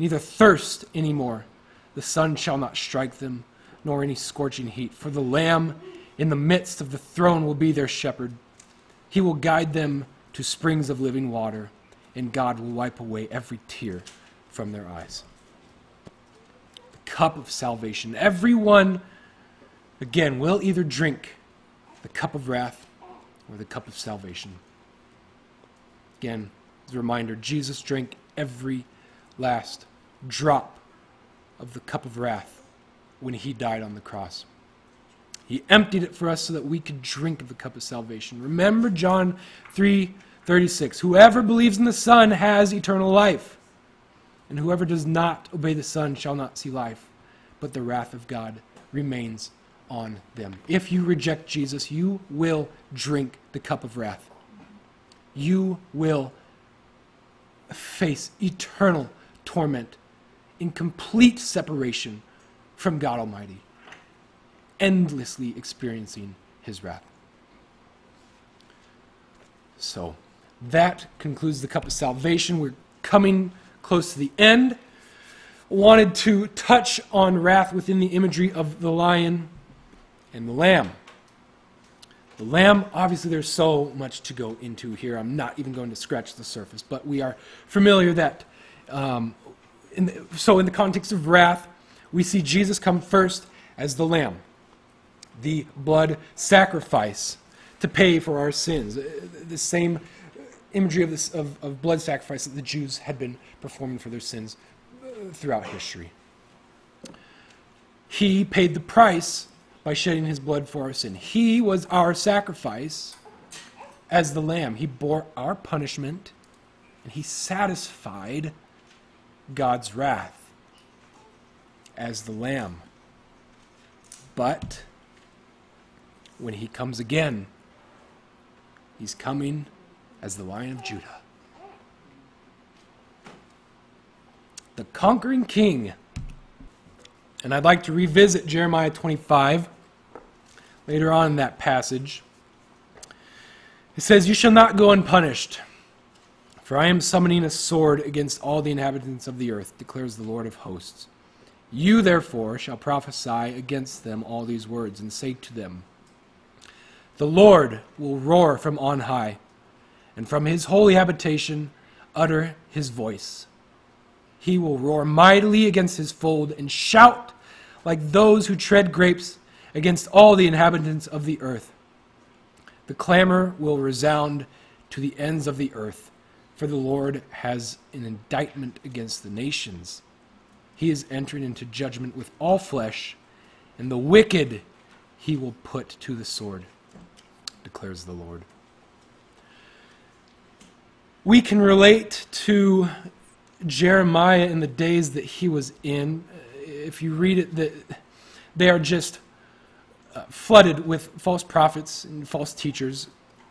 S1: neither thirst any more. The sun shall not strike them, nor any scorching heat. For the Lamb in the midst of the throne will be their shepherd. He will guide them to springs of living water, and God will wipe away every tear from their eyes. Cup of salvation. Everyone, again, will either drink the cup of wrath or the cup of salvation. Again, as a reminder, Jesus drank every last drop of the cup of wrath when he died on the cross. He emptied it for us so that we could drink of the cup of salvation. Remember John 3:36. Whoever believes in the Son has eternal life. And whoever does not obey the Son shall not see life, but the wrath of God remains on them. If you reject Jesus, you will drink the cup of wrath. You will face eternal torment in complete separation from God Almighty endlessly experiencing his wrath. So, that concludes the cup of salvation. We're coming close to the end. Wanted to touch on wrath within the imagery of the lion and the lamb. The lamb, obviously, there's so much to go into here. I'm not even going to scratch the surface, but we are familiar that. Um, in the, so, in the context of wrath, we see Jesus come first as the lamb the blood sacrifice to pay for our sins. Uh, The same imagery of, this, of, of blood sacrifice that the Jews had been performing for their sins uh, throughout history. He paid the price by shedding his blood for our sin. He was our sacrifice as the lamb. He bore our punishment and he satisfied God's wrath as the lamb. But when he comes again, he's coming as the Lion of Judah. The conquering king. And I'd like to revisit Jeremiah 25 later on in that passage. It says, You shall not go unpunished, for I am summoning a sword against all the inhabitants of the earth, declares the Lord of hosts. You, therefore, shall prophesy against them all these words, and say to them, the Lord will roar from on high, and from his holy habitation utter his voice. He will roar mightily against his fold and shout like those who tread grapes against all the inhabitants of the earth. The clamor will resound to the ends of the earth, for the Lord has an indictment against the nations. He is entering into judgment with all flesh, and the wicked he will put to the sword declares the Lord. We can relate to Jeremiah in the days that he was in. If you read it, they are just uh, flooded with false prophets and false teachers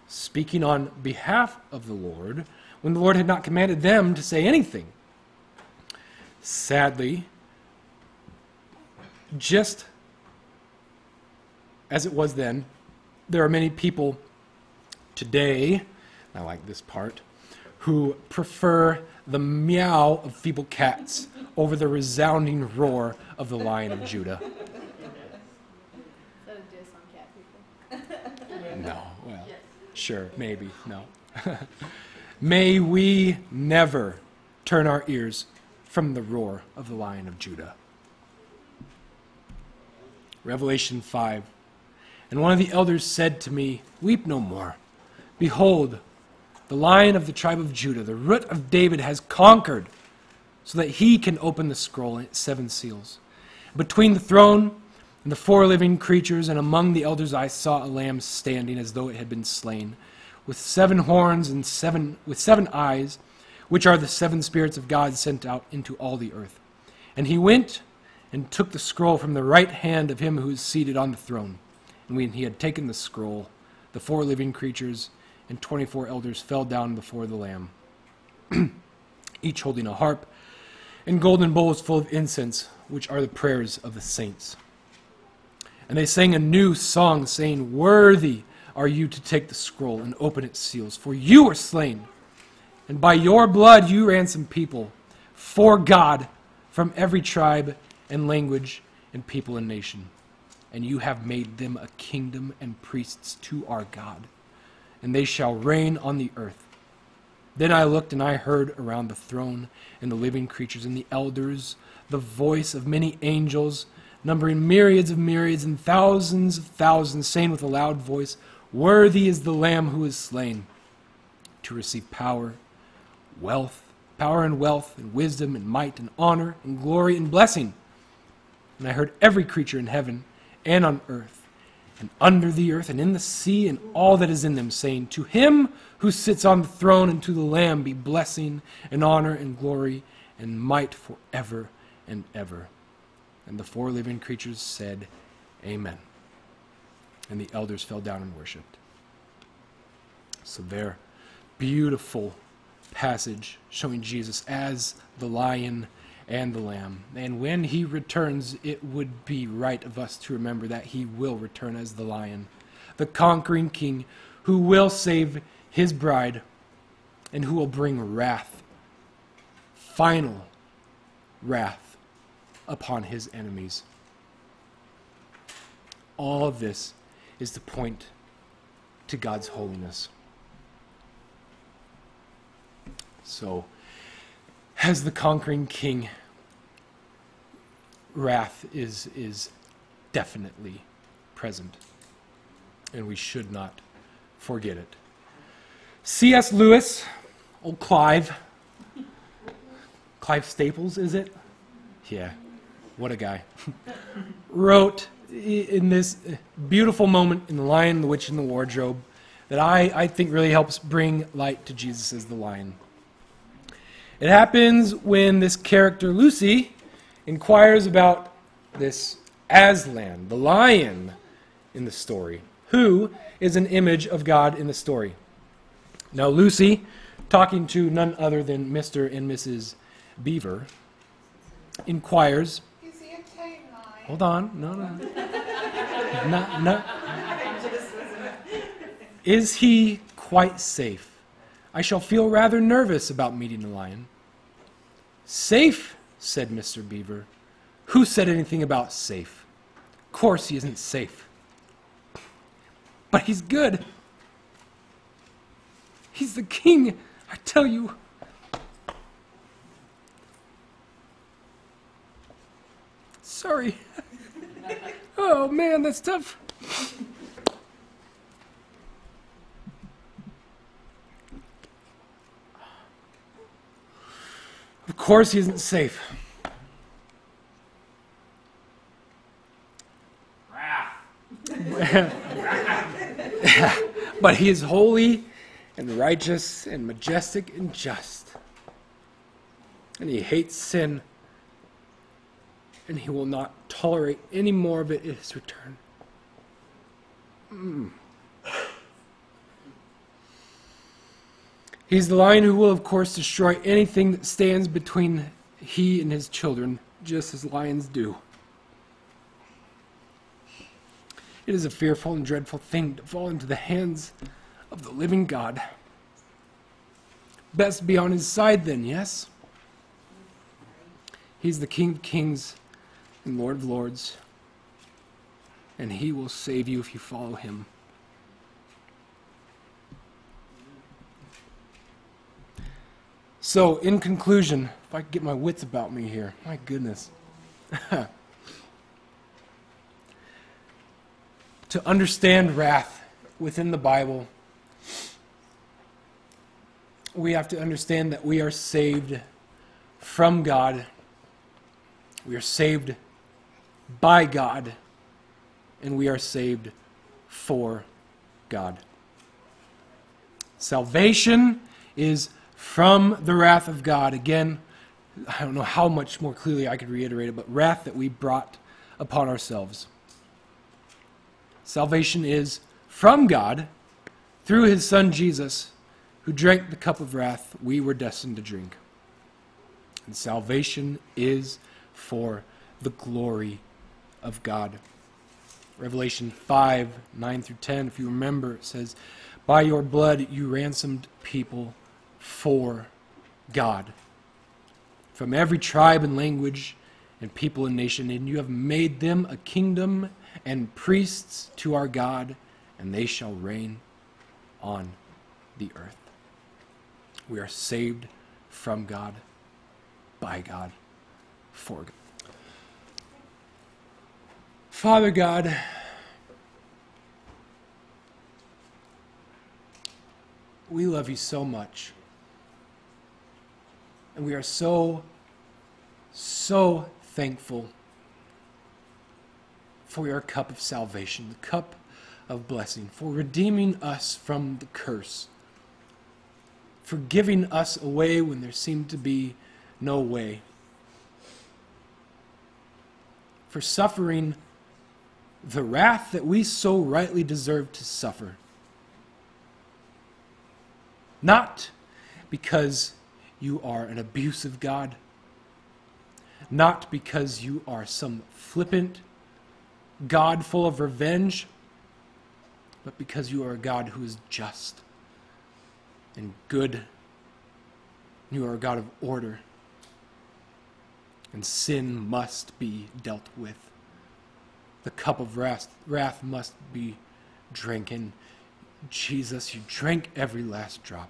S1: speaking on behalf of the Lord when the Lord had not commanded them to say anything. Sadly, just as it was then, there are many people today, I like this part, who prefer the meow of feeble cats over the resounding roar of the Lion of Judah.
S5: Is that a diss on cat people?
S1: No, well, sure, maybe, no. May we never turn our ears from the roar of the Lion of Judah. Revelation 5. And one of the elders said to me, Weep no more. Behold, the Lion of the tribe of Judah, the root of David, has conquered, so that he can open the scroll and its seven seals. Between the throne and the four living creatures, and among the elders, I saw a lamb standing as though it had been slain, with seven horns and seven with seven eyes, which are the seven spirits of God sent out into all the earth. And he went and took the scroll from the right hand of him who is seated on the throne. And when he had taken the scroll, the four living creatures and twenty four elders fell down before the Lamb, each holding a harp and golden bowls full of incense, which are the prayers of the saints. And they sang a new song, saying, Worthy are you to take the scroll and open its seals, for you were slain. And by your blood you ransomed people for God from every tribe and language and people and nation. And you have made them a kingdom and priests to our God, and they shall reign on the earth. Then I looked and I heard around the throne and the living creatures and the elders the voice of many angels, numbering myriads of myriads and thousands of thousands, saying with a loud voice, Worthy is the Lamb who is slain to receive power, wealth, power and wealth, and wisdom and might and honor and glory and blessing. And I heard every creature in heaven and on earth and under the earth and in the sea and all that is in them, saying, To him who sits on the throne and to the Lamb be blessing and honor and glory and might forever and ever. And the four living creatures said, Amen. And the elders fell down and worshiped. So there, beautiful passage showing Jesus as the lion and the lamb. And when he returns, it would be right of us to remember that he will return as the lion, the conquering king who will save his bride and who will bring wrath, final wrath, upon his enemies. All of this is to point to God's holiness. So, as the conquering king, wrath is, is definitely present, and we should not forget it. C.S. Lewis, old Clive, Clive Staples, is it? Yeah, what a guy. Wrote in this beautiful moment in The Lion, the Witch, and the Wardrobe that I, I think really helps bring light to Jesus as the lion. It happens when this character, Lucy, inquires about this Aslan, the lion in the story, who is an image of God in the story. Now, Lucy, talking to none other than Mr. and Mrs. Beaver, inquires.
S5: Is he a tame lion?
S1: Hold on, no, no. no, no. Is he quite safe? I shall feel rather nervous about meeting the lion. Safe, said Mr. Beaver. Who said anything about safe? Of course he isn't safe. But he's good. He's the king, I tell you. Sorry. oh man, that's tough. Course, he isn't safe. but he is holy and righteous and majestic and just. And he hates sin. And he will not tolerate any more of it at his return. Mm. He's the lion who will, of course, destroy anything that stands between he and his children, just as lions do. It is a fearful and dreadful thing to fall into the hands of the living God. Best be on his side, then, yes? He's the King of kings and Lord of lords, and he will save you if you follow him. So, in conclusion, if I could get my wits about me here, my goodness. to understand wrath within the Bible, we have to understand that we are saved from God, we are saved by God, and we are saved for God. Salvation is from the wrath of God. Again, I don't know how much more clearly I could reiterate it, but wrath that we brought upon ourselves. Salvation is from God through his Son Jesus, who drank the cup of wrath we were destined to drink. And salvation is for the glory of God. Revelation 5 9 through 10, if you remember, it says, By your blood you ransomed people for God from every tribe and language and people and nation, and you have made them a kingdom and priests to our God, and they shall reign on the earth. We are saved from God, by God, for God. Father God, we love you so much. And we are so, so thankful for your cup of salvation, the cup of blessing, for redeeming us from the curse, for giving us a way when there seemed to be no way, for suffering the wrath that we so rightly deserve to suffer. Not because you are an abusive God, not because you are some flippant God full of revenge, but because you are a God who is just and good. You are a God of order, and sin must be dealt with. The cup of wrath, wrath must be drinking. Jesus, you drank every last drop.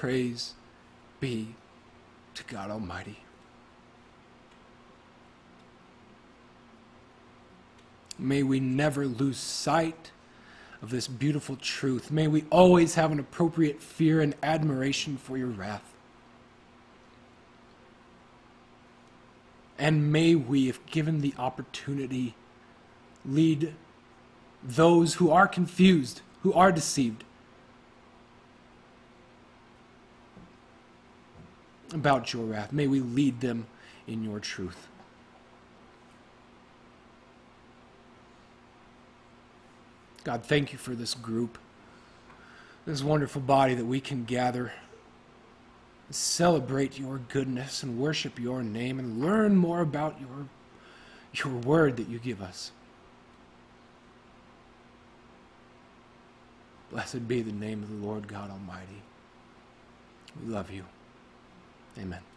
S1: Praise be to God Almighty. May we never lose sight of this beautiful truth. May we always have an appropriate fear and admiration for your wrath. And may we, if given the opportunity, lead those who are confused, who are deceived, about your wrath. May we lead them in your truth. God, thank you for this group, this wonderful body that we can gather, celebrate your goodness, and worship your name, and learn more about your, your word that you give us. Blessed be the name of the Lord God Almighty. We love you. Amen.